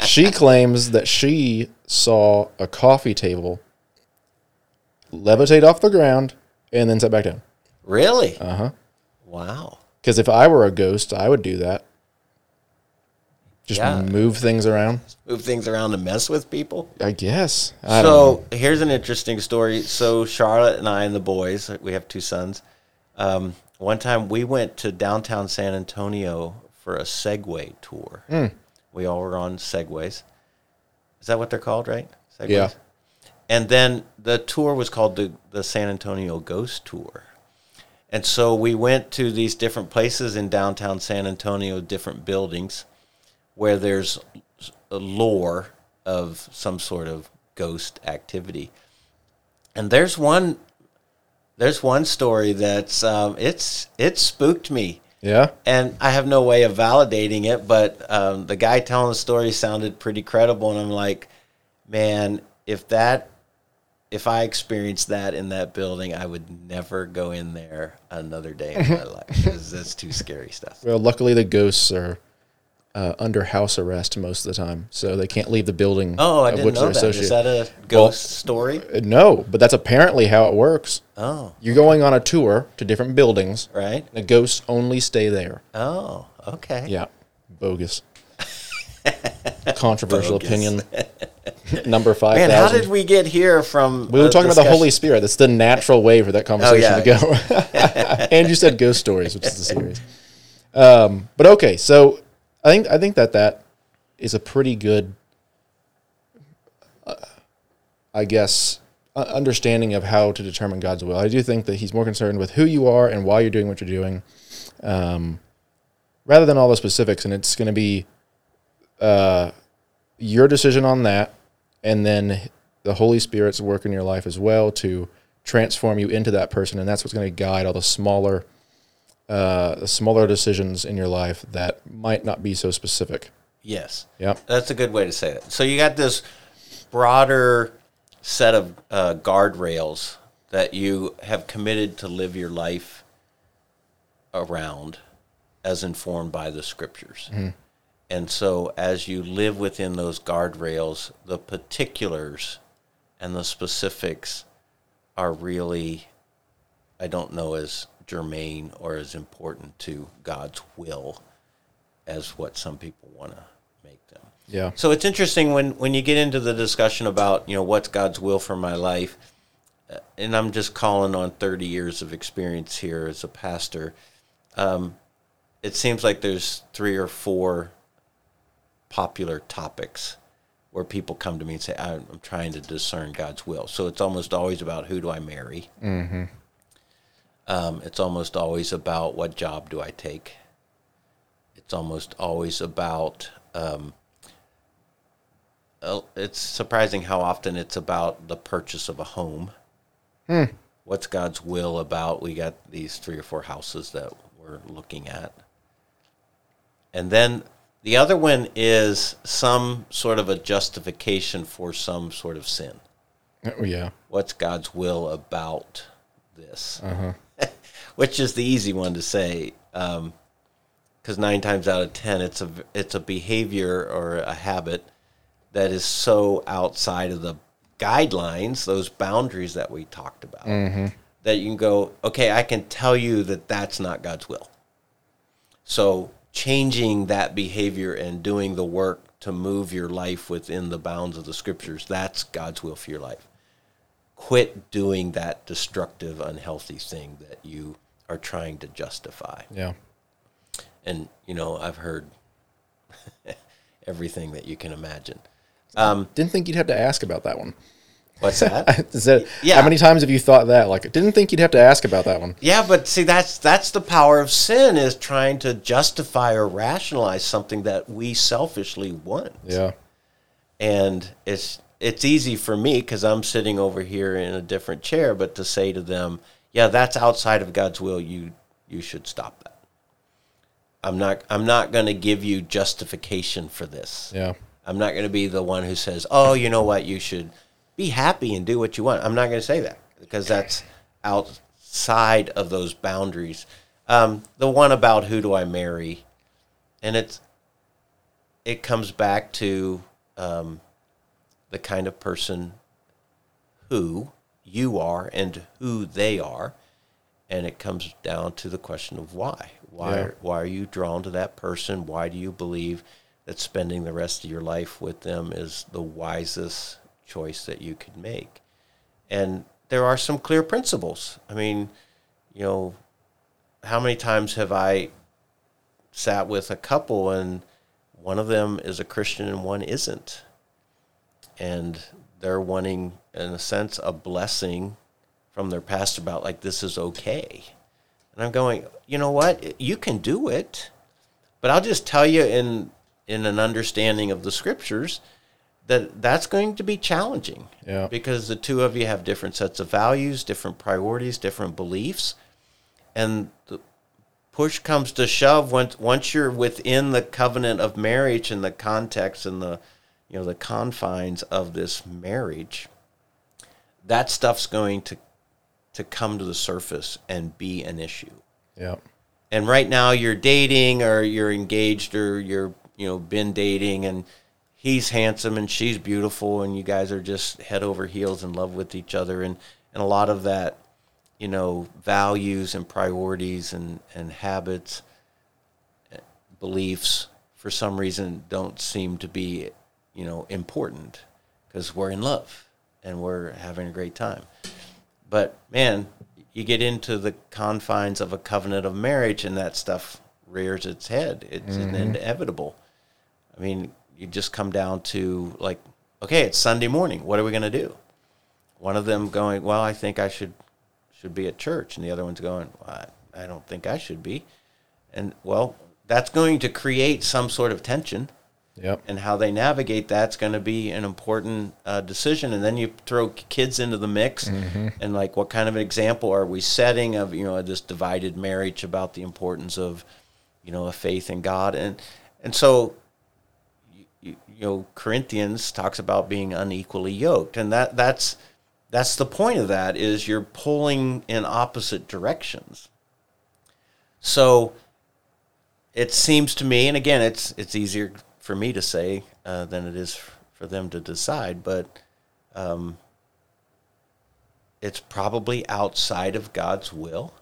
she claims that she saw a coffee table levitate off the ground and then set back down. Really? Uh huh. Wow. Because if I were a ghost, I would do that. Just Yeah. move things around. Move things around to mess with people. I guess. I. So here's an interesting story. So Charlotte and I and the boys, we have two sons. Um, one time we went to downtown San Antonio for a Segway tour. Hmm. We all were on Segways. Is that what they're called, right? Segways? Yeah. And then the tour was called the the San Antonio Ghost Tour. And so we went to these different places in downtown San Antonio, different buildings, where there's a lore of some sort of ghost activity. And there's one, there's one story that's um, it's it spooked me, Yeah. and I have no way of validating it. But um, the guy telling the story sounded pretty credible, and I'm like, man, if that if I experienced that in that building, I would never go in there another day in my life because that's too scary stuff. Well, luckily the ghosts are uh, under house arrest most of the time, so they can't leave the building. Oh, I didn't which know they're that. Is that a ghost story? Uh, No, but that's apparently how it works. Oh, You're going on a tour to different buildings. right. The ghosts only stay there. Oh, okay. Yeah, bogus. Controversial Bogus. opinion. Number five Man, how did we get here from? We were talking about the Holy Spirit. That's the natural way for that conversation Oh, yeah. to go. and you said ghost stories, which is the series. Um, but okay, so I think I think that that is a pretty good, uh, I guess, uh, understanding of how to determine God's will. I do think that He's more concerned with who you are and why you're doing what you're doing, um, rather than all the specifics. And it's going to be uh, your decision on that, and then the Holy Spirit's work in your life as well to transform you into that person, and that's what's going to guide all the smaller, uh, the smaller decisions in your life that might not be so specific. Yes. Yep. That's a good way to say it. So you got this broader set of uh, guardrails that you have committed to live your life around as informed by the scriptures. And so as you live within those guardrails, the particulars and the specifics are really, I don't know, as germane or as important to God's will as what some people want to make them. Yeah. So it's interesting when, when you get into the discussion about, you know, what's God's will for my life, uh, and I'm just calling on 30 years of experience here as a pastor. Um, it seems like there's three or four popular topics where people come to me and say, I'm, I'm trying to discern God's will. So it's almost always about who do I marry? Mm-hmm. Um, it's almost always about what job do I take? It's almost always about um, uh, it's surprising how often it's about the purchase of a home. What's God's will about? We got these three or four houses that we're looking at. And then the other one is some sort of a justification for some sort of sin. Oh, yeah. What's God's will about this? Uh-huh. Which is the easy one to say, um, because nine times out of ten, it's a it's a behavior or a habit that is so outside of the guidelines, those boundaries that we talked about, mm-hmm. that you can go, okay, I can tell you that that's not God's will. So changing that behavior and doing the work to move your life within the bounds of the scriptures, that's God's will for your life. Quit doing that destructive, unhealthy thing that you are trying to justify. Yeah. And, you know, I've heard everything that you can imagine. Um, Didn't think you'd have to ask about that one. What's that? That, Yeah. How many times have you thought that? Like, I didn't think you'd have to ask about that one. Yeah, but see that's that's the power of sin is trying to justify or rationalize something that we selfishly want. Yeah. And it's it's easy for me cuz I'm sitting over here in a different chair but to say to them, yeah, that's outside of God's will, you you should stop that. I'm not I'm not going to give you justification for this. Yeah. I'm not going to be the one who says, "Oh, you know what? You should be happy and do what you want." I'm not going to say that because that's outside of those boundaries. Um, the one about who do I marry, and it's it comes back to um, the kind of person who you are and who they are, and it comes down to the question of why. Why Yeah. why are you drawn to that person? Why do you believe that spending the rest of your life with them is the wisest choice that you could make? And there are some clear principles. I mean, you know, how many times have I sat with a couple and one of them is a Christian and one isn't? And they're wanting, in a sense, a blessing from their pastor about, like, this is okay. And I'm going, you know what? You can do it. But I'll just tell you in, in an understanding of the scriptures that that's going to be challenging Yeah. because the two of you have different sets of values, different priorities, different beliefs, and the push comes to shove once once you're within the covenant of marriage and the context and the you know the confines of this marriage. That stuff's going to to come to the surface and be an issue Yeah. and right now you're dating or you're engaged or you're you know been dating and he's handsome and she's beautiful and you guys are just head over heels in love with each other and and a lot of that you know values and priorities and and habits beliefs for some reason don't seem to be you know important because we're in love and we're having a great time but man, you get into the confines of a covenant of marriage, and that stuff rears its head. It's mm-hmm. inevitable. I mean, you just come down to like, okay, it's Sunday morning. What are we going to do? One of them going, well, I think I should should be at church, and the other one's going, well, I, I don't think I should be. And well, that's going to create some sort of tension Yep. and how they navigate that's going to be an important uh, decision and then you throw kids into the mix and like what kind of an example are we setting of you know this divided marriage about the importance of you know a faith in god and and so you, know corinthians talks about being unequally yoked. And that that's that's the point of that is you're pulling in opposite directions. So it seems to me, and again, it's it's easier for me to say uh, than it is for them to decide, but um, it's probably outside of God's will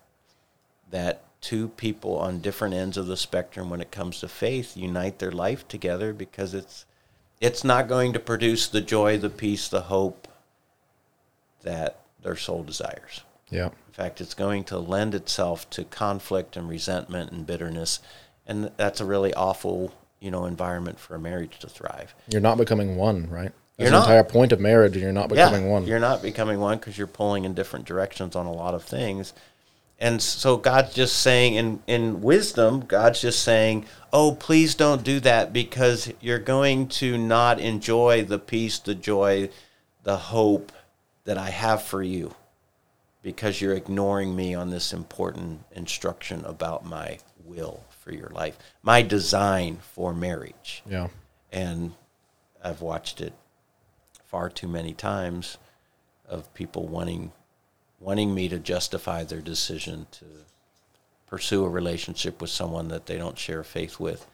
that two people on different ends of the spectrum, when it comes to faith, unite their life together because it's it's not going to produce the joy, the peace, the hope that their soul desires. Yeah. In fact, it's going to lend itself to conflict and resentment and bitterness, and that's a really awful, you know, environment for a marriage to thrive. You're not becoming one, right? That's You're the not. entire point of marriage, and you're not becoming one. You're not becoming one because you're pulling in different directions on a lot of things. And so God's just saying in, in wisdom, God's just saying, Oh, please don't do that because you're going to not enjoy the peace, the joy, the hope that I have for you because you're ignoring me on this important instruction about my will for your life, my design for marriage Yeah. and I've watched it far too many times of people wanting wanting me to justify their decision to pursue a relationship with someone that they don't share faith with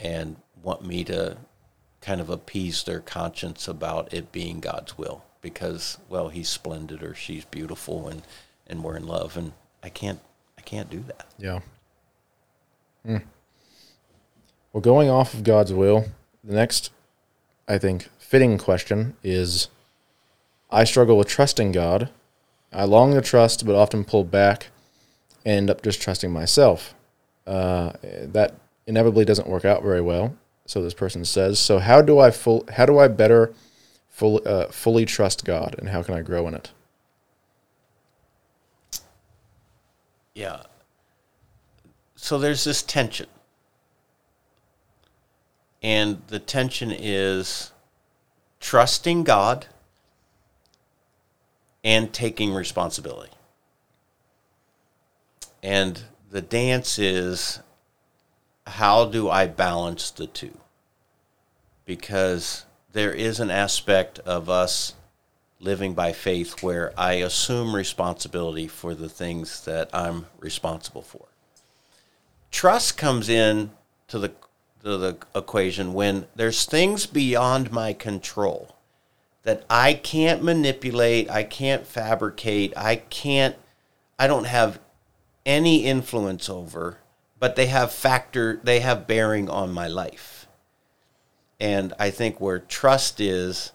and want me to kind of appease their conscience about it being God's will because well he's splendid or she's beautiful and and we're in love and I can't I can't do that. Yeah. Hmm. Well, going off of God's will, the next, I think, fitting question is I struggle with trusting God. I long to trust, but often pull back and end up just trusting myself. Uh, that inevitably doesn't work out very well. So this person says. So how do I full? How do I better, full, uh, fully trust God, and how can I grow in it? Yeah. So there's this tension. And the tension is trusting God and taking responsibility. And the dance is how do I balance the two? Because there is an aspect of us living by faith where I assume responsibility for the things that I'm responsible for. Trust comes in to the to the equation when there's things beyond my control that I can't manipulate, I can't fabricate, I can't I don't have any influence over, but they have factor they have bearing on my life. And I think where trust is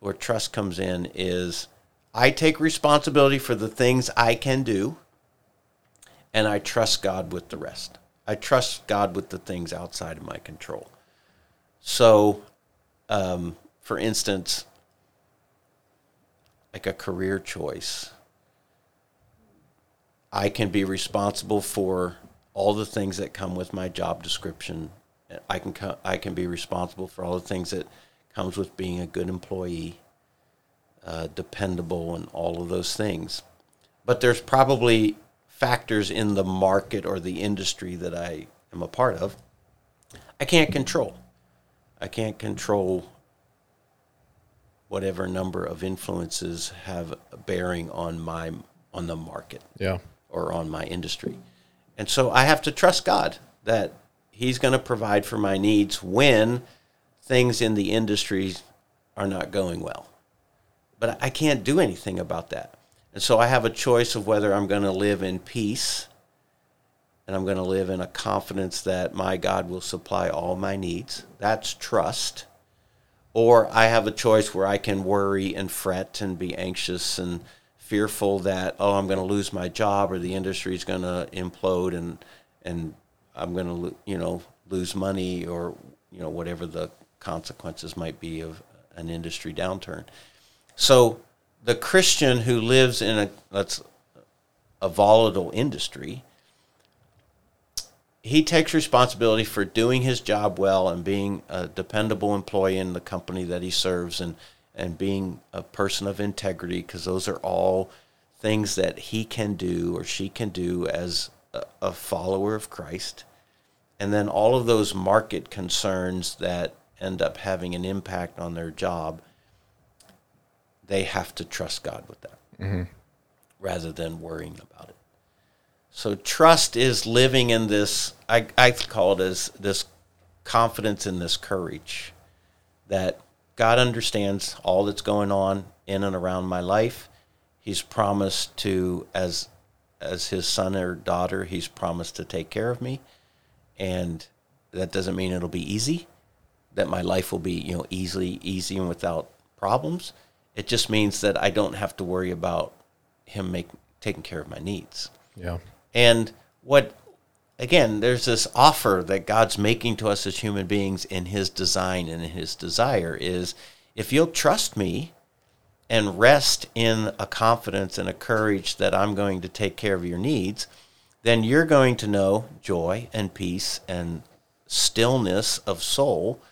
where trust comes in is I take responsibility for the things I can do and I trust God with the rest. I trust God with the things outside of my control. So, um, for instance, like a career choice, I can be responsible for all the things that come with my job description. I can co- I can be responsible for all the things that comes with being a good employee, uh, dependable, and all of those things. But there's probably factors in the market or the industry that I am a part of, I can't control. I can't control whatever number of influences have a bearing on my on the market. Yeah. Or on my industry. And so I have to trust God that he's going to provide for my needs when things in the industry are not going well. But I can't do anything about that. And so I have a choice of whether I'm going to live in peace and I'm going to live in a confidence that my God will supply all my needs. That's trust. Or I have a choice where I can worry and fret and be anxious and fearful that oh I'm going to lose my job or the industry is going to implode and and I'm going to you know lose money or you know whatever the consequences might be of an industry downturn. So the Christian who lives in a that's a volatile industry, he takes responsibility for doing his job well and being a dependable employee in the company that he serves and and being a person of integrity because those are all things that he can do or she can do as a, a follower of Christ. And then all of those market concerns that end up having an impact on their job they have to trust God with that mm-hmm. rather than worrying about it. So trust is living in this, I, I call it as this confidence and this courage that God understands all that's going on in and around my life. He's promised to, as as his son or daughter, he's promised to take care of me. And that doesn't mean it'll be easy, that my life will be, you know, easily easy and without problems. It just means that I don't have to worry about him make, taking care of my needs. Yeah. And what, again, there's this offer that God's making to us as human beings in his design and in his desire is if you'll trust me and rest in a confidence and a courage that I'm going to take care of your needs, then you're going to know joy and peace and stillness of soul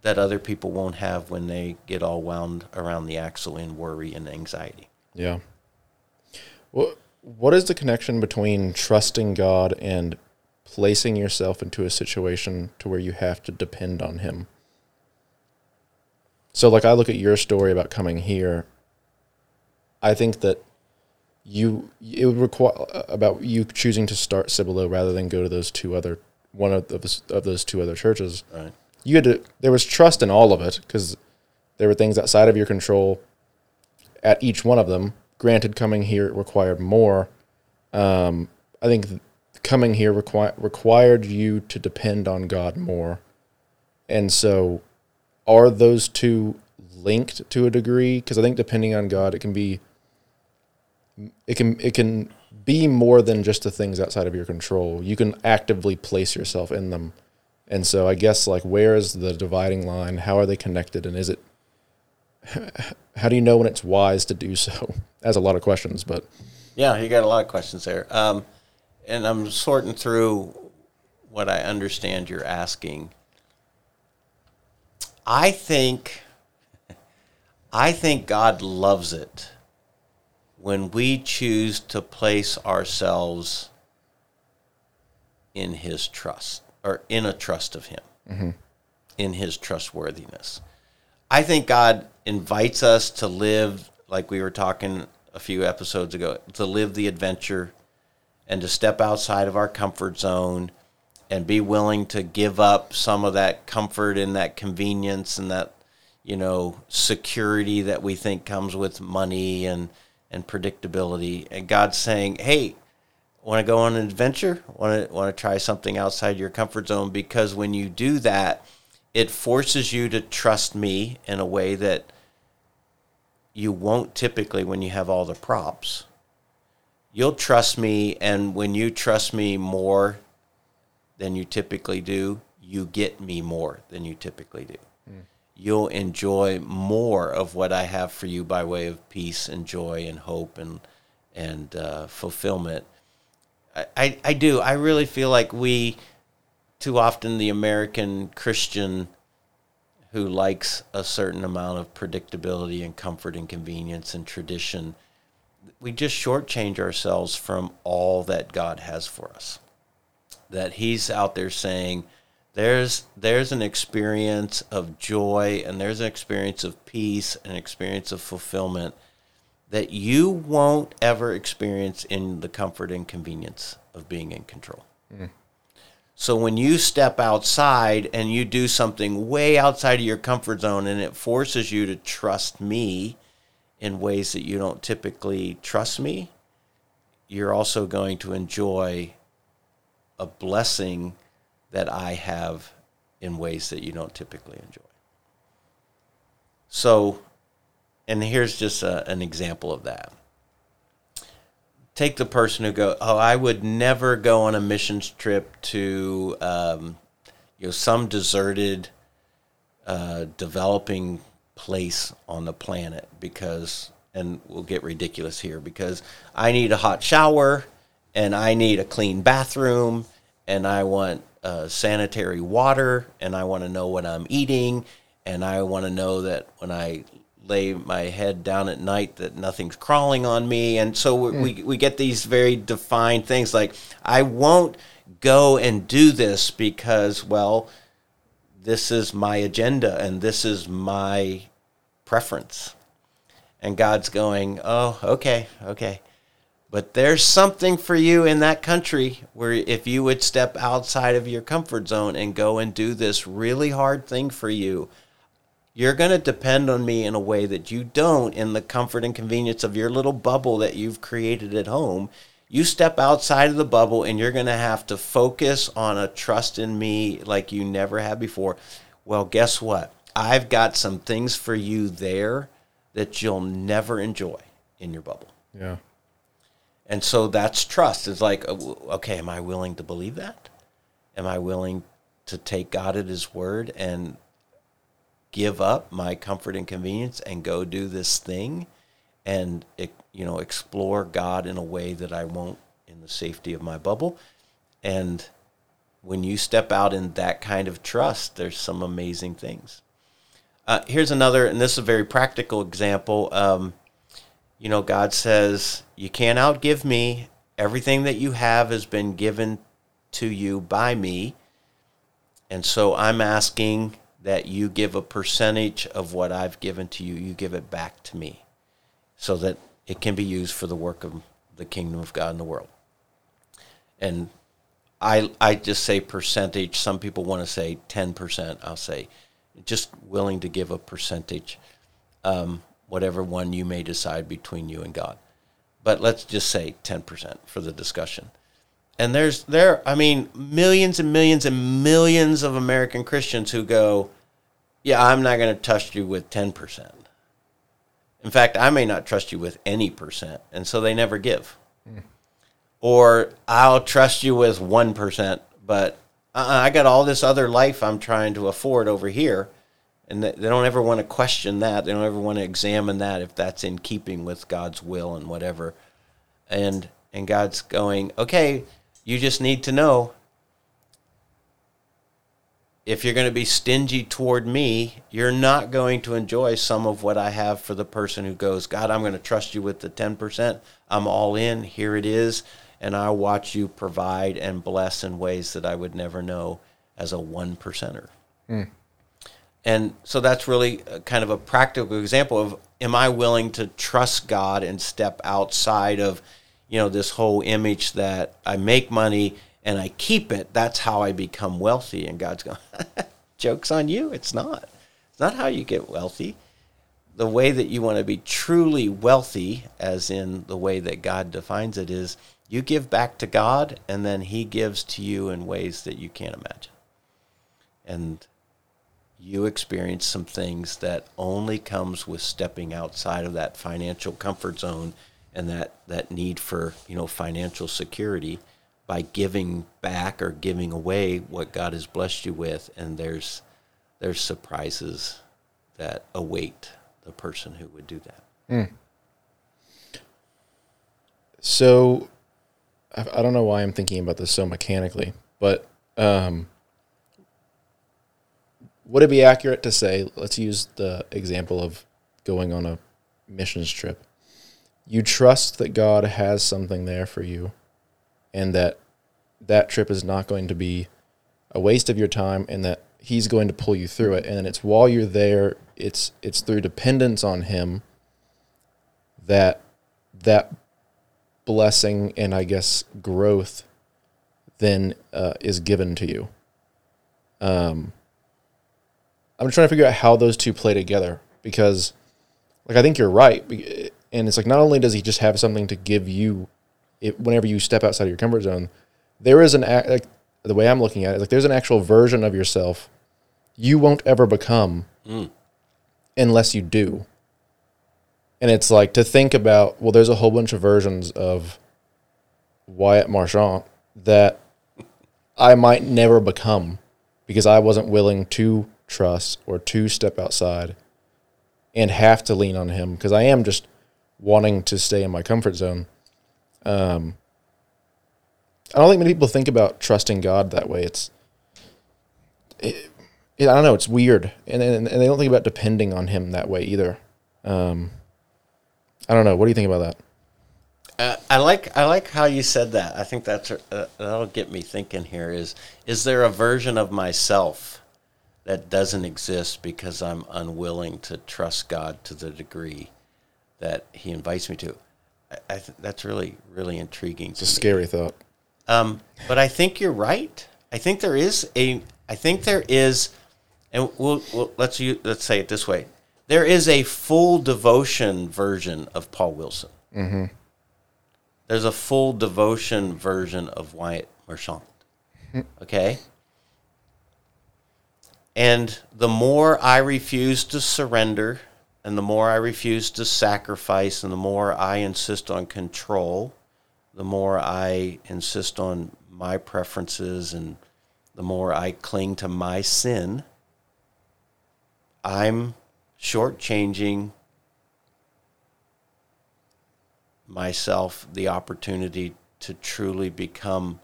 that other people won't have when they get all wound around the axle in worry and anxiety. Yeah. What what is the connection between trusting God and placing yourself into a situation to where you have to depend on him? So like I look at your story about coming here, I think that you it would require uh, about you choosing to start Cibolo rather than go to those two other one of those of those two other churches. Right you had to there was trust in all of it because there were things outside of your control at each one of them granted coming here required more um, i think coming here requi- required you to depend on god more and so are those two linked to a degree because i think depending on god it can be it can it can be more than just the things outside of your control you can actively place yourself in them and so I guess like where is the dividing line? How are they connected? And is it how do you know when it's wise to do so? That's a lot of questions, but yeah, you got a lot of questions there. Um, and I'm sorting through what I understand you're asking. I think I think God loves it when we choose to place ourselves in his trust or in a trust of Him, mm-hmm. in His trustworthiness. I think God invites us to live like we were talking a few episodes ago, to live the adventure and to step outside of our comfort zone and be willing to give up some of that comfort and that convenience and that you know security that we think comes with money and and predictability. And God's saying hey want to go on an adventure? Want to want to try something outside your comfort zone? Because when you do that it forces you to trust me in a way that you won't typically when you have all the props. You'll trust me and when you trust me more than you typically do you get me more than you typically do. Mm. you'll enjoy more of what i have for you by way of peace and joy and hope and and uh, fulfillment. I, I, I do. I really feel like we too often the american christian who likes a certain amount of predictability and comfort and convenience and tradition we just shortchange ourselves from all that God has for us. That He's out there saying, there's there's an experience of joy and there's an experience of peace and experience of fulfillment that you won't ever experience in the comfort and convenience of being in control. Mm. So when you step outside and you do something way outside of your comfort zone and it forces you to trust me in ways that you don't typically trust me, you're also going to enjoy a blessing that I have in ways that you don't typically enjoy. So, and here's just a, an example of that. Take the person who go, oh, I would never go on a missions trip to, um, you know, some deserted, uh, developing place on the planet because, and we'll get ridiculous here, because I need a hot shower and I need a clean bathroom and I want uh, sanitary water and I want to know what I'm eating and I want to know that when I lay my head down at night that nothing's crawling on me and so mm. we, we get these very defined things like I won't go and do this because well this is my agenda and this is my preference. And God's going, oh, okay, okay. But there's something for you in that country where if you would step outside of your comfort zone and go and do this really hard thing for you, you're going to depend on me in a way that you don't in the comfort and convenience of your little bubble that you've created at home. You step outside of the bubble and you're going to have to focus on a trust in me like you never had before. Well, guess what? I've got some things for you there that you'll never enjoy in your bubble. Yeah. And so that's trust. It's like, uh, okay, am I willing to believe that? Am I willing to take God at His word and give up my comfort and convenience and go do this thing and you know explore God in a way that I won't in the safety of my bubble? And when you step out in that kind of trust, there's some amazing things. Uh, here's another, and this is a very practical example. Um, you know, God says, You can't outgive me. Everything that you have has been given to you by me. And so I'm asking that you give a percentage of what I've given to you, you give it back to me so that it can be used for the work of the kingdom of God in the world. And I, I just say percentage. Some people want to say 10%. I'll say just willing to give a percentage, um, whatever one you may decide between you and God. But let's just say 10% for the discussion. And there's there, I mean, millions and millions and millions of American Christians who go, yeah, I'm not going to trust you with 10%. In fact, I may not trust you with any percent. And so they never give. Mm. Or I'll trust you with 1%, but uh-uh, I got all this other life I'm trying to afford over here. And they don't ever want to question that. They don't ever want to examine that if that's in keeping with God's will and whatever. And and God's going, okay, you just need to know if you're going to be stingy toward me, you're not going to enjoy some of what I have for the person who goes, God, I'm going to trust you with the 10%. I'm all in. Here it is and I'll watch you provide and bless in ways that I would never know as a one percenter. Mm. and so that's really kind of a practical example of am I willing to trust God and step outside of you know this whole image that I make money and I keep it. That's how I become wealthy. And God's going, jokes on you. It's not. It's not how you get wealthy. The way that you want to be truly wealthy, as in the way that God defines it, is you give back to God and then He gives to you in ways that you can't imagine. And you experience some things that only comes with stepping outside of that financial comfort zone and that, that need for you know financial security by giving back or giving away what God has blessed you with and there's there's surprises that await the person who would do that. Mm. So I, I don't know why I'm thinking about this so mechanically, but um, would it be accurate to say, let's use the example of going on a missions trip? You trust that God has something there for you and that that trip is not going to be a waste of your time and that he's going to pull you through it and it's while you're there it's it's through dependence on him that that blessing and I guess growth then uh, is given to you. Um, I'm trying to figure out how those two play together because, like, I think you're right, and it's like not only does he just have something to give you, it, whenever you step outside of your comfort zone, there is an like the way I'm looking at it, like there's an actual version of yourself you won't ever become mm. unless you do. And it's like to think about, well, there's a whole bunch of versions of Wyatt Marchant that I might never become because I wasn't willing to trust or to step outside and have to lean on him because I am just wanting to stay in my comfort zone. Um, I don't think many people think about trusting God that way. It's, it, it, I don't know, it's weird, and, and and they don't think about depending on Him that way either. Um, I don't know. What do you think about that? Uh, I like I like how you said that. I think that's uh, that'll get me thinking. Here is is there a version of myself that doesn't exist because I'm unwilling to trust God to the degree that He invites me to? I, I th- that's really really intriguing. It's a me. scary thought. Um, but I think you're right. I think there is a. I think there is, and we'll, we'll let's use, let's say it this way. There is a full devotion version of Paul Wilson. Mm-hmm there's a full devotion version of Wyatt Marchant. Okay? And the more I refuse to surrender, and the more I refuse to sacrifice, and the more I insist on control, the more I insist on my preferences, and the more I cling to my sin, I'm shortchanging myself the opportunity to truly become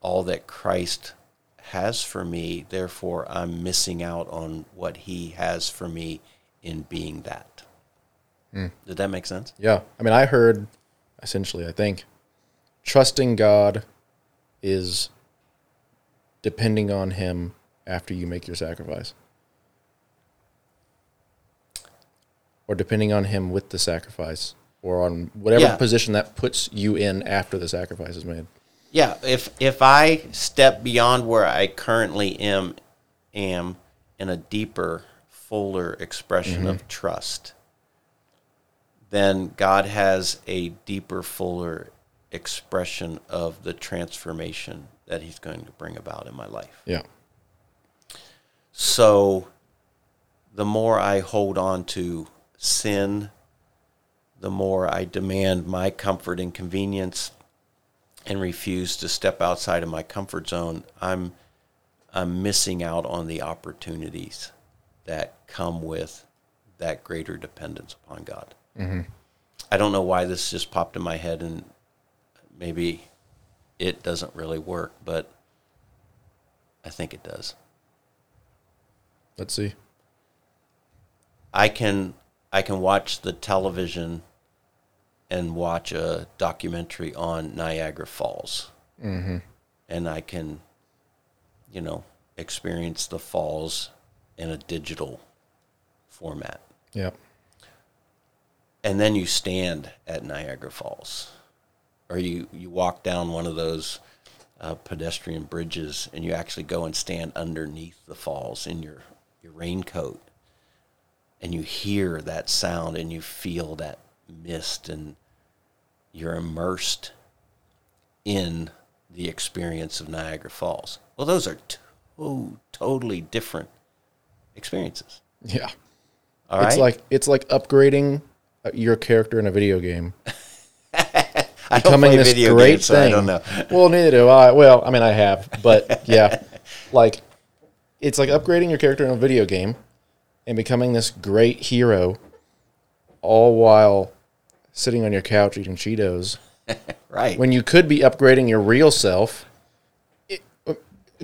all that Christ has for me. Therefore, I'm missing out on what He has for me in being that. Mm. Did that make sense? Yeah. I mean, I heard essentially, I think, trusting God is depending on Him after you make your sacrifice. Or depending on Him with the sacrifice or on whatever yeah. position that puts you in after the sacrifice is made. Yeah, if if I step beyond where I currently am am in a deeper, fuller expression mm-hmm. of trust, then God has a deeper, fuller expression of the transformation that he's going to bring about in my life. Yeah. So the more I hold on to sin the more I demand my comfort and convenience and refuse to step outside of my comfort zone, I'm I'm missing out on the opportunities that come with that greater dependence upon God. Mm-hmm. I don't know why this just popped in my head, and maybe it doesn't really work, but I think it does. Let's see. I can I can watch the television and watch a documentary on Niagara Falls. Mm-hmm. And I can, you know, experience the falls in a digital format. Yeah. And then you stand at Niagara Falls, or you, you walk down one of those uh, pedestrian bridges and you actually go and stand underneath the falls in your, your raincoat and you hear that sound and you feel that mist and you're immersed in the experience of Niagara Falls. Well, those are two totally different experiences. Yeah. All right. It's like it's like upgrading uh, your character in a video game. I don't play video games, so I don't know. well, neither do I. Well, I mean, I have, but yeah, like it's like upgrading your character in a video game and becoming this great hero, all while sitting on your couch eating Cheetos. Right. When you could be upgrading your real self. It, uh,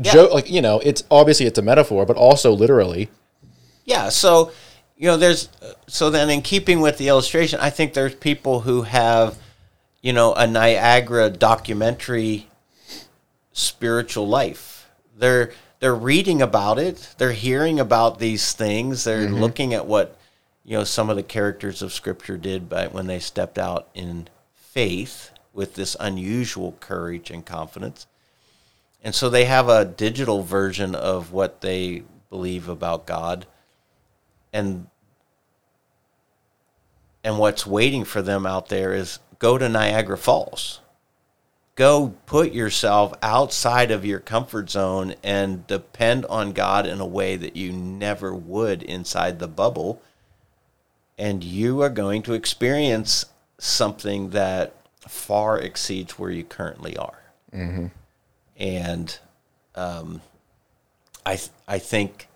joke like you know, it's obviously it's a metaphor, but also literally. Yeah. So, you know, there's uh, so then in keeping with the illustration, I think there's people who have, you know, a Niagara documentary spiritual life. They're they're reading about it. They're hearing about these things. They're mm-hmm. looking at what you know some of the characters of Scripture did, by when they stepped out in faith with this unusual courage and confidence. And so they have a digital version of what they believe about God. And and what's waiting for them out there is go to Niagara Falls. Go put yourself outside of your comfort zone and depend on God in a way that you never would inside the bubble. And you are going to experience something that far exceeds where you currently are. And um, I, th- I think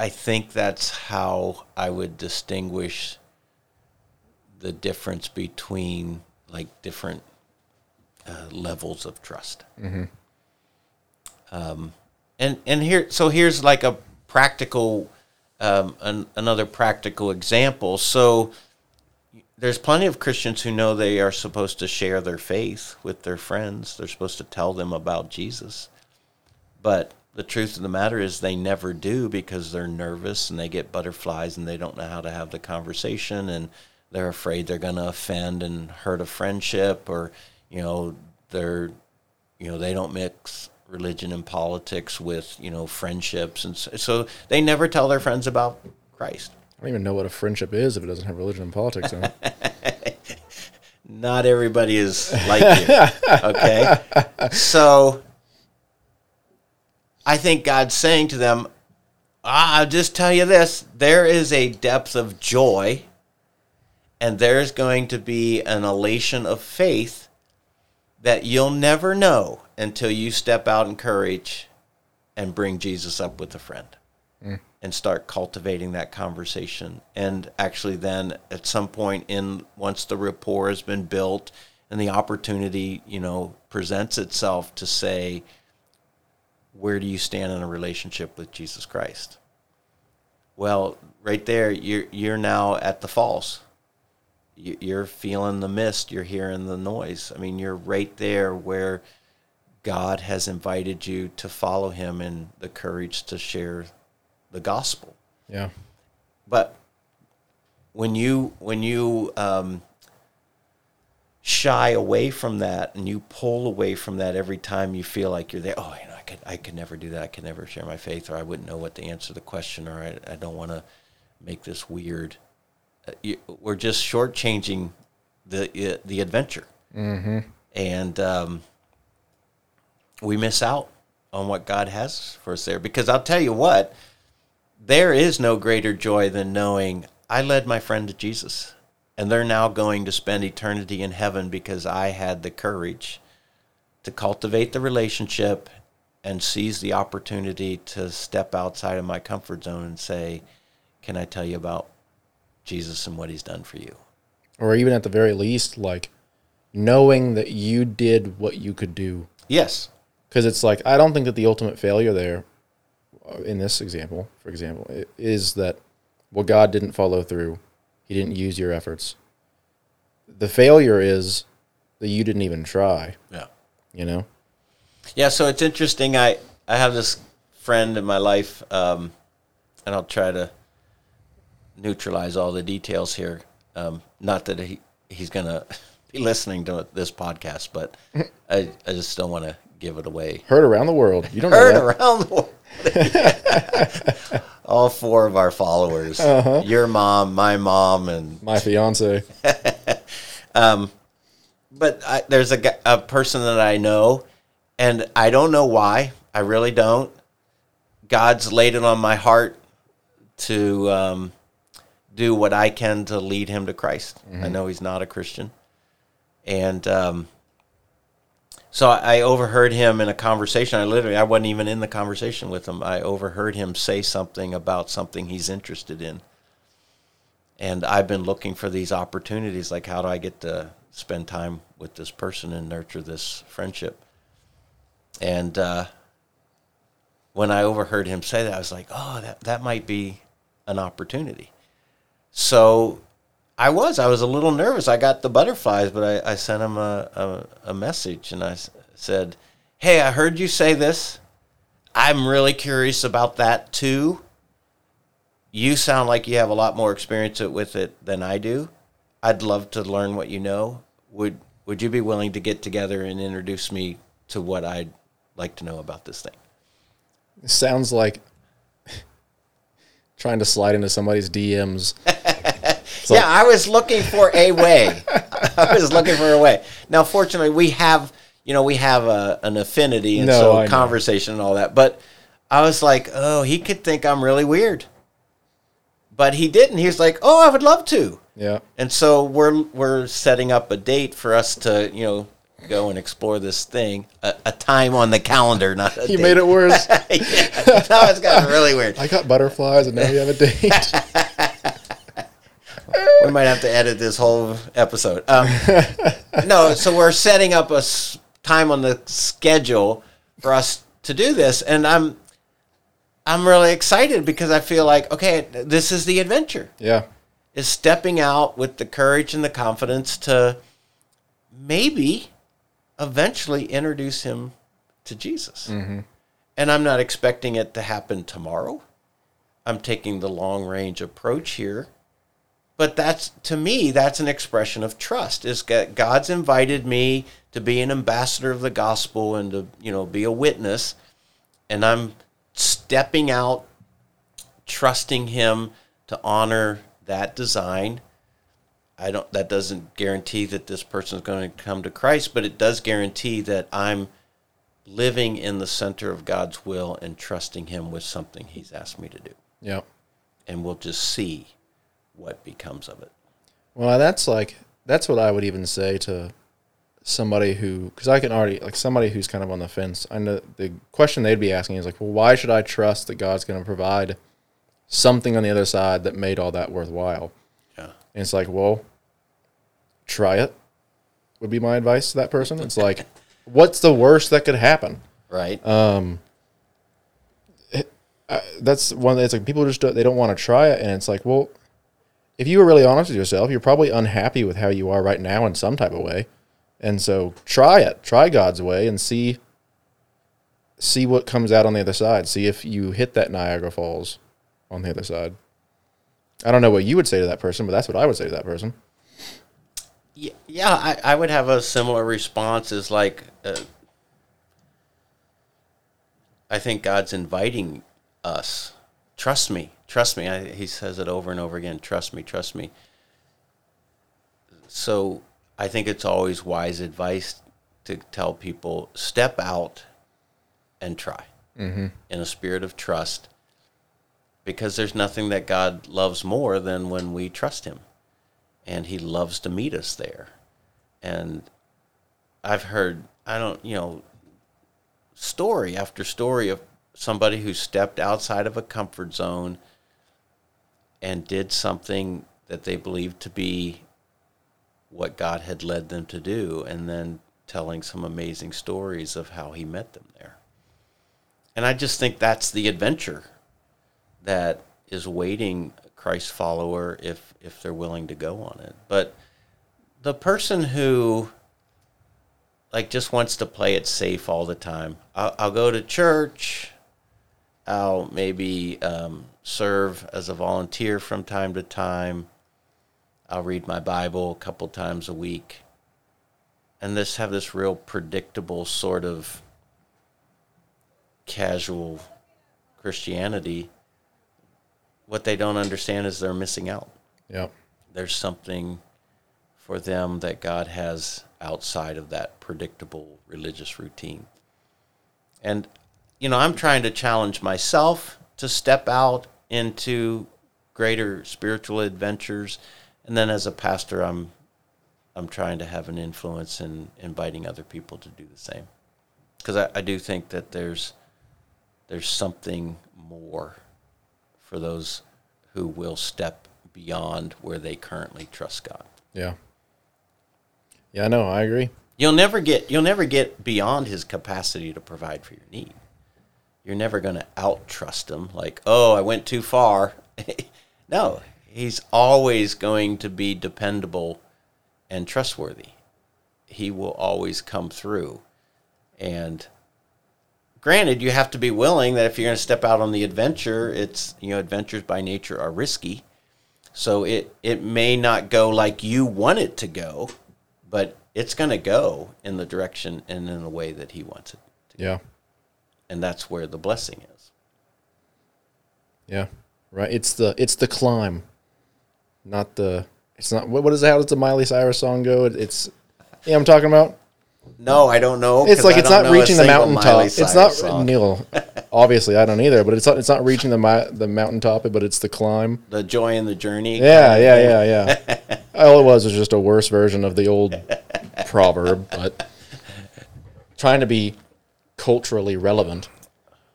I think that's how I would distinguish the difference between like different uh, levels of trust. Um, and and here, so here's like a practical, um, an, another practical example. So there's plenty of Christians who know they are supposed to share their faith with their friends. They're supposed to tell them about Jesus. But the truth of the matter is they never do because they're nervous and they get butterflies and they don't know how to have the conversation and they're afraid they're going to offend and hurt a friendship or you know they're you know they don't mix religion and politics with you know friendships and so, so they never tell their friends about Christ. I don't even know what a friendship is if it doesn't have religion and politics in it. not everybody is like you. Okay. So I think God's saying to them, ah, I'll just tell you this there is a depth of joy, and there's going to be an elation of faith that you'll never know until you step out in courage and bring Jesus up with a friend and start cultivating that conversation. And actually, then at some point in once the rapport has been built and the opportunity, you know, presents itself to say, where do you stand in a relationship with Jesus Christ? Well, right there, you're you're now at the falls. You- You're feeling the mist. You're hearing the noise. I mean, you're right there where God has invited you to follow Him and the courage to share the gospel. Yeah. But when you when you um, shy away from that and you pull away from that every time you feel like you're there, oh, you know, I could I could never do that. I could never share my faith, or I wouldn't know what to answer the question, or I, I don't want to make this weird. Uh, you, we're just shortchanging the uh, the adventure, mm-hmm. and um, we miss out on what God has for us there. Because I'll tell you what, there is no greater joy than knowing I led my friend to Jesus and they're now going to spend eternity in heaven because I had the courage to cultivate the relationship and seize the opportunity to step outside of my comfort zone and say, Can I tell you about Jesus and what he's done for you? Or even at the very least, like knowing that you did what you could do. Yes. Because it's like, I don't think that the ultimate failure there, uh, in this example, for example, is that, well, God didn't follow through. He didn't use your efforts. The failure is that you didn't even try, Yeah. you know? Yeah, so it's interesting. I, I have this friend in my life, um, and I'll try to neutralize all the details here. Um, not that he he's gonna be listening to this podcast, but I, I just don't want to give it away. Heard around the world. You don't know Heard around the world. all four of our followers, your mom, my mom, and My fiance. but I, there's a, a person that I know, and I don't know why. I really don't. God's laid it on my heart to um, do what I can to lead him to Christ. I know he's not a Christian, and um, so I overheard him in a conversation. I literally I wasn't even in the conversation with him. I overheard him say something about something he's interested in and I've been looking for these opportunities. Like, how do I get to spend time with this person and nurture this friendship? And uh, when I overheard him say that, I was like, oh, that that might be an opportunity. So I was. I was a little nervous. I got the butterflies, but I, I sent him a, a, a message and I s- said, hey, I heard you say this. I'm really curious about that too you sound like you have a lot more experience with it than I do. I'd love to learn what you know. Would would you be willing to get together and introduce me to what I'd like to know about this thing? It sounds like trying to slide into somebody's DMs. It's yeah, I was looking for a way. I was looking for a way. Now, fortunately, we have you know we have a, an affinity and No, so I know. conversation and all that. But I was like, oh, he could think I'm really weird, but he didn't. He was like, oh, I would love to. Yeah. And so we're we're setting up a date for us to you know go and explore this thing. A, a time on the calendar, not a You date. made it worse. yeah, now it's gotten really weird. I got butterflies and now you have a date. We might have to edit this whole episode. Um, no, so we're setting up a s- time on the schedule for us to do this, and I'm I'm really excited because I feel like okay, this is the adventure. yeah. is stepping out with the courage and the confidence to maybe eventually introduce him to Jesus. And I'm not expecting it to happen tomorrow. I'm taking the long range approach here. But that's to me that's an expression of trust. Is that God's invited me to be an ambassador of the gospel and to, you know, be a witness and I'm stepping out trusting him to honor that design. I don't that doesn't guarantee that this person is going to come to Christ, but it does guarantee that I'm living in the center of God's will and trusting him with something he's asked me to do. Yeah. And we'll just see what becomes of it. Well, that's like that's what I would even say to somebody who because I can already like somebody who's kind of on the fence. I know the question they'd be asking is like, well, why should I trust that God's going to provide something on the other side that made all that worthwhile? Yeah. And it's like, well, try it. Would be my advice to that person. It's like, what's the worst that could happen? Right? um that's one. It's like people just don't, they don't want to try it, and it's like, well, if you were really honest with yourself, you're probably unhappy with how you are right now in some type of way, and so try it, try God's way, and see see what comes out on the other side. See if you hit that Niagara Falls on the other side. I don't know what you would say to that person, but that's what I would say to that person. Yeah, yeah I, I would have a similar response as like, uh, I think God's inviting us. Trust me, trust me. I, he says it over and over again. Trust me, trust me. So I think it's always wise advice to tell people step out and try mm-hmm. in a spirit of trust because there's nothing that God loves more than when we trust Him and he loves to meet us there. And I've heard, I don't, you know, story after story of somebody who stepped outside of a comfort zone and did something that they believed to be what God had led them to do, and then telling some amazing stories of how he met them there. And I just think that's the adventure that is waiting Christ follower if if they're willing to go on it. But the person who like just wants to play it safe all the time. I'll, I'll go to church, I'll maybe um, serve as a volunteer from time to time. I'll read my Bible a couple times a week. And this have this real predictable sort of casual Christianity. What they don't understand is they're missing out. Yeah. There's something for them that God has outside of that predictable religious routine. And, you know, I'm trying to challenge myself to step out into greater spiritual adventures. And then as a pastor, I'm, I'm trying to have an influence in inviting other people to do the same. Because I, I do think that there's, there's something more for those who will step beyond where they currently trust God. Yeah. Yeah, I know. I agree. You'll never get you'll never get beyond his capacity to provide for your need. You're never going to out trust him like, "Oh, I went too far." no, he's always going to be dependable and trustworthy. He will always come through. And granted, you have to be willing that if you're going to step out on the adventure, it's, you know, adventures by nature are risky. So it it may not go like you want it to go, but it's going to go in the direction and in the way that he wants it. To. Yeah. And that's where the blessing is. Yeah. Right. It's the it's the climb, not the. It's not. What, what is how does the Miley Cyrus song go? It, it's. Yeah, I'm talking about. No, I don't know. It's like it's not reaching the mountaintop. It's not song. Neil. Obviously, I don't either. But it's not. It's not reaching the mi- the mountaintop. But it's the climb. the joy in the journey. Yeah, yeah, yeah, yeah. All it was was just a worse version of the old proverb, but trying to be culturally relevant,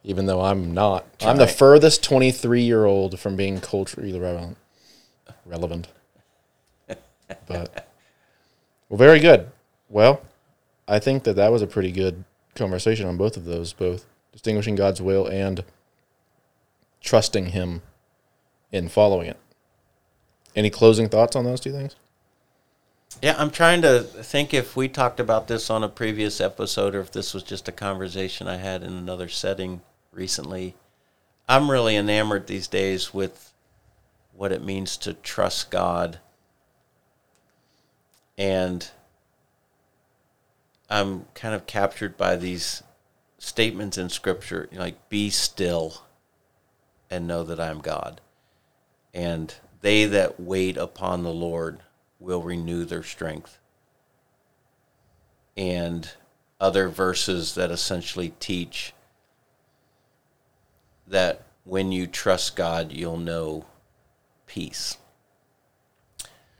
even though I'm not. I'm the furthest 23 year old from being culturally relevant. Relevant. But, well, very good. Well, I think that that was a pretty good conversation on both of those, both distinguishing God's will and trusting Him in following it. Any closing thoughts on those two things? Yeah, I'm trying to think if we talked about this on a previous episode or if this was just a conversation I had in another setting recently. I'm really enamored these days with what it means to trust God. And I'm kind of captured by these statements in Scripture, like, be still and know that I'm God. And they that wait upon the Lord will renew their strength. And other verses that essentially teach that when you trust God, you'll know peace.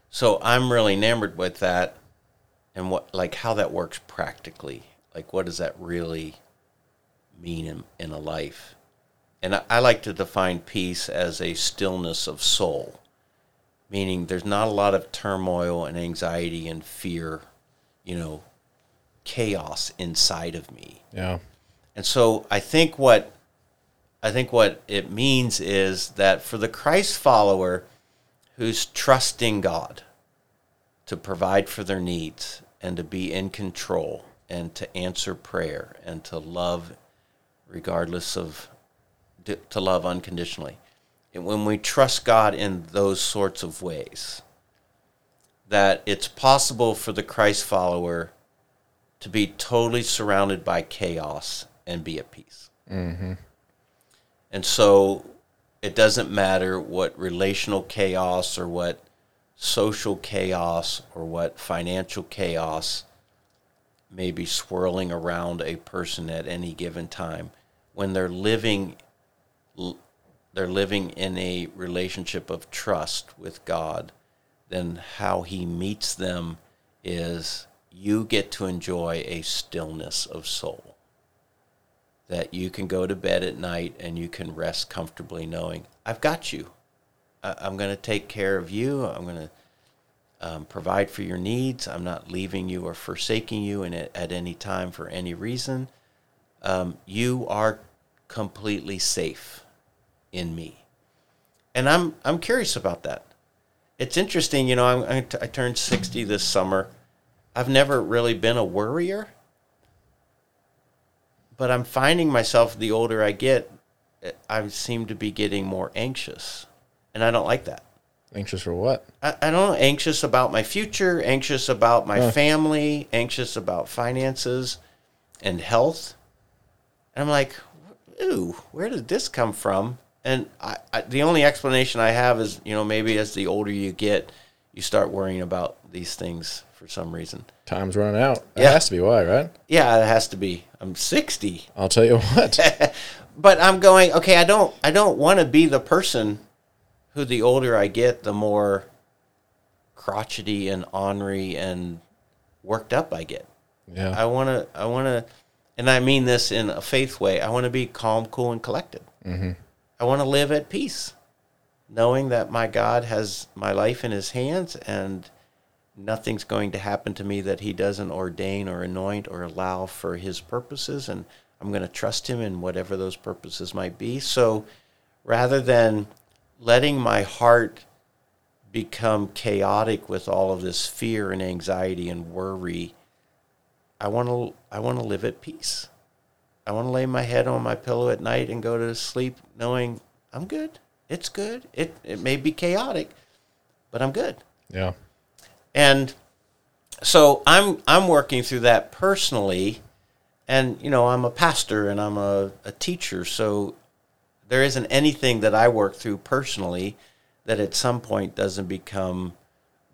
So I'm really enamored with that and what like how that works practically. Like what does that really mean in, in a life? And I, I like to define peace as a stillness of soul meaning there's not a lot of turmoil and anxiety and fear, you know, chaos inside of me. Yeah. And so I think what I think what it means is that for the Christ follower who's trusting God to provide for their needs and to be in control and to answer prayer and to love regardless of to love unconditionally when we trust God in those sorts of ways, that it's possible for the Christ follower to be totally surrounded by chaos and be at peace. Mm-hmm. And so it doesn't matter what relational chaos or what social chaos or what financial chaos may be swirling around a person at any given time when they're living they're living in a relationship of trust with God, then how He meets them is you get to enjoy a stillness of soul. That you can go to bed at night and you can rest comfortably knowing, I've got you. I- I'm going to take care of you. I'm going to um, provide for your needs. I'm not leaving you or forsaking you in at any time for any reason. Um, you are completely safe in me. And I'm I'm curious about that. It's interesting, you know. I'm, I, I turned sixty this summer. I've never really been a worrier, but I'm finding myself the older I get, eh, I seem to be getting more anxious, and I don't like that. Anxious for what? I, I don't know, anxious about my future, anxious about my family, anxious about finances and health. And I'm like, ooh, where did this come from? And I, I, the only explanation I have is, you know, maybe as the older you get, you start worrying about these things for some reason. Time's running out. That Yeah. has to be why, right? Yeah, it has to be. I'm 60. I'll tell you what. but I'm going, okay, I don't I don't want to be the person who the older I get, the more crotchety and ornery and worked up I get. yeah. I want to I want to and I mean this in a faith way. I want to be calm, cool and collected. Mm-hmm. I want to live at peace, knowing that my God has my life in his hands and nothing's going to happen to me that he doesn't ordain or anoint or allow for his purposes and I'm going to trust him in whatever those purposes might be. So rather than letting my heart become chaotic with all of this fear and anxiety and worry, I want to I want to live at peace. I want to lay my head on my pillow at night and go to sleep knowing I'm good. It's good. It it may be chaotic, but I'm good. yeah. And so I'm I'm working through that personally and you know, I'm a pastor and I'm a, a teacher, so there isn't anything that I work through personally that at some point doesn't become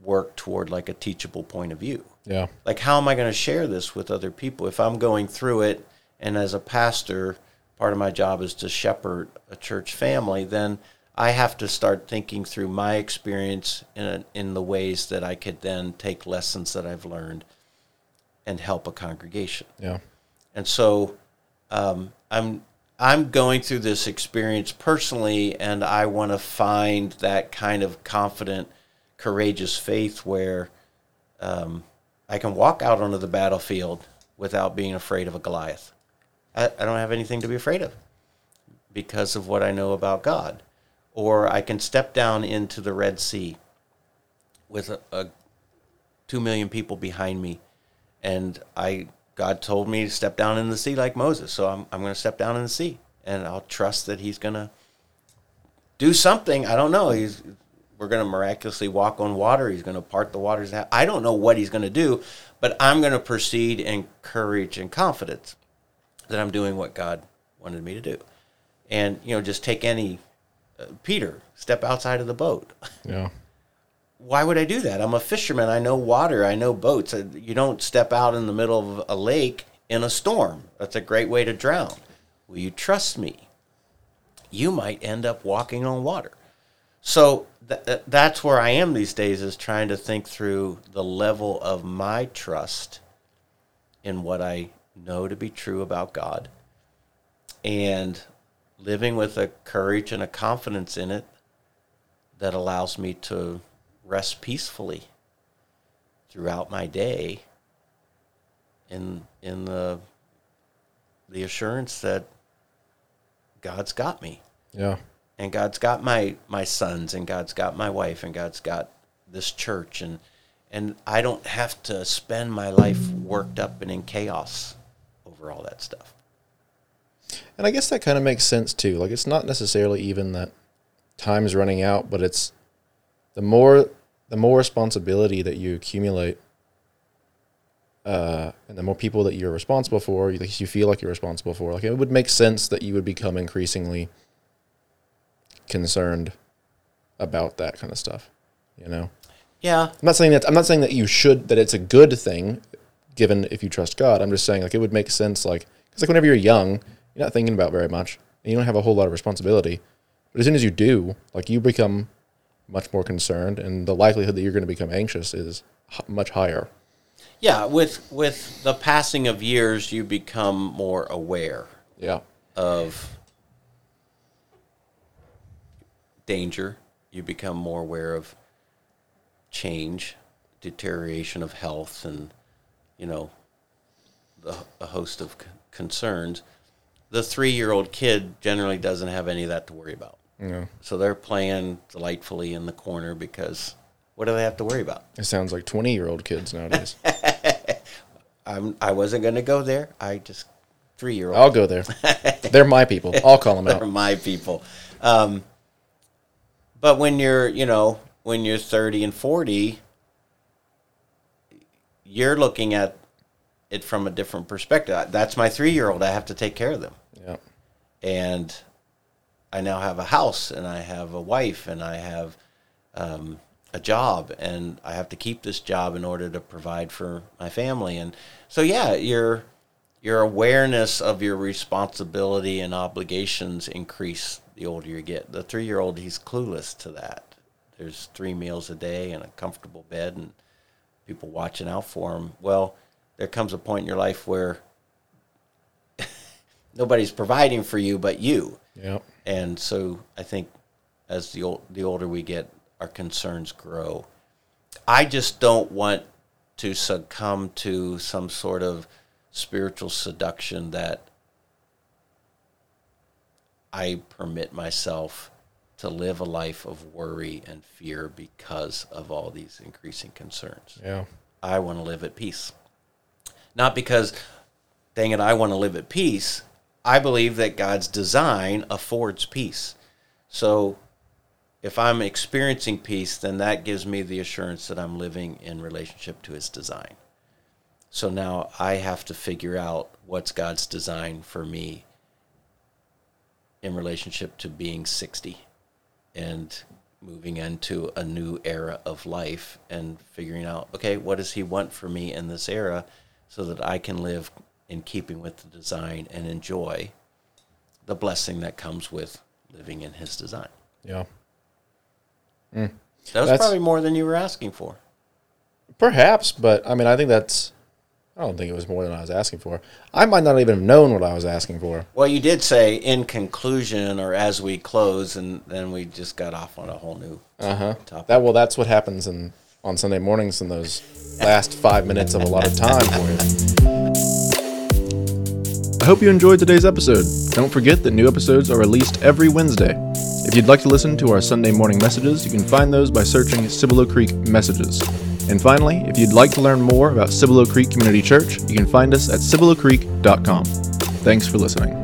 work toward like a teachable point of view. Yeah. Like how am I going to share this with other people if I'm going through it and as a pastor part of my job is to shepherd a church family, then I have to start thinking through my experience in in the ways that I could then take lessons that I've learned and help a congregation. Yeah. And so um, I'm I'm going through this experience personally, and I want to find that kind of confident, courageous faith where um, I can walk out onto the battlefield without being afraid of a Goliath. I, I don't have anything to be afraid of because of what I know about God. Or I can step down into the Red Sea with a, a two million people behind me, and I God told me to step down in the sea like Moses, so I'm I'm going to step down in the sea, and I'll trust that He's going to do something. I don't know. He's we're going to miraculously walk on water. He's going to part the waters. I don't know what He's going to do, but I'm going to proceed in courage and confidence that I'm doing what God wanted me to do, and you know, just take any uh, Peter step outside of the boat Yeah. why would I do that? I'm a fisherman. I know water. I know boats. Uh, You don't step out in the middle of a lake in a storm. That's a great way to drown. Will you trust me? You might end up walking on water. So th- th- that's where I am these days is trying to think through the level of my trust in what I know to be true about God. And living with a courage and a confidence in it that allows me to rest peacefully throughout my day in in the the assurance that God's got me. Yeah. and God's got my my sons and God's got my wife and God's got this church and and I don't have to spend my life worked up and in chaos over all that stuff. And I guess that kind of makes sense too. Like it's not necessarily even that time's running out, but it's the more the more responsibility that you accumulate, uh, and the more people that you're responsible for, you, you feel like you're responsible for. Like it would make sense that you would become increasingly concerned about that kind of stuff. You know, Yeah, I'm not saying that I'm not saying that you should that it's a good thing, given if you trust God. I'm just saying like it would make sense like because like whenever you're young, you're not thinking about very much, and you don't have a whole lot of responsibility. But as soon as you do, like you become much more concerned, and the likelihood that you're going to become anxious is h- much higher. yeah. With with the passing of years, you become more aware Yeah, of danger. You become more aware of change, deterioration of health, and you know the, a host of c- concerns. The three-year-old kid generally doesn't have any of that to worry about. yeah. So they're playing delightfully in the corner because what do they have to worry about? It sounds like 20 year old kids nowadays. I'm, I wasn't going to go there. I just three year old. I'll go there. They're my people. I'll call them out. They're my people. Um, but when you're, you know, when you're 30 and 40, you're looking at it from a different perspective. That's my three year old. I have to take care of them. Yeah. and I now have a house and I have a wife and I have um, a job and I have to keep this job in order to provide for my family and so yeah your your awareness of your responsibility and obligations increase the older you get the three year old he's clueless to that there's three meals a day and a comfortable bed and people watching out for him well there comes a point in your life where nobody's providing for you but you. Yeah. And so I think as the old, the older we get, our concerns grow. I just don't want to succumb to some sort of spiritual seduction that I permit myself to live a life of worry and fear because of all these increasing concerns. Yeah. I want to live at peace. Not because, dang it, I want to live at peace. I believe that God's design affords peace. So if I'm experiencing peace, then that gives me the assurance that I'm living in relationship to his design. So now I have to figure out what's God's design for me in relationship to being 60 and moving into a new era of life and figuring out, okay, what does he want for me in this era so that I can live in keeping with the design and enjoy the blessing that comes with living in his design. Yeah. Hmm. That was That's- probably more than you were asking for. Perhaps, but I mean, I think that's. I don't think it was more than I was asking for. I might not even have known what I was asking for. Well, you did say in conclusion or as we close, and then we just got off on a whole new Uh huh. topic. That well, that's what happens in on Sunday mornings in those last five minutes of a lot of time for you. I hope you enjoyed today's episode. Don't forget that new episodes are released every Wednesday. If you'd like to listen to our Sunday morning messages, you can find those by searching Cibolo Creek Messages. And finally, if you'd like to learn more about Cibolo Creek Community Church, you can find us at cibolocreek.com. Thanks for listening.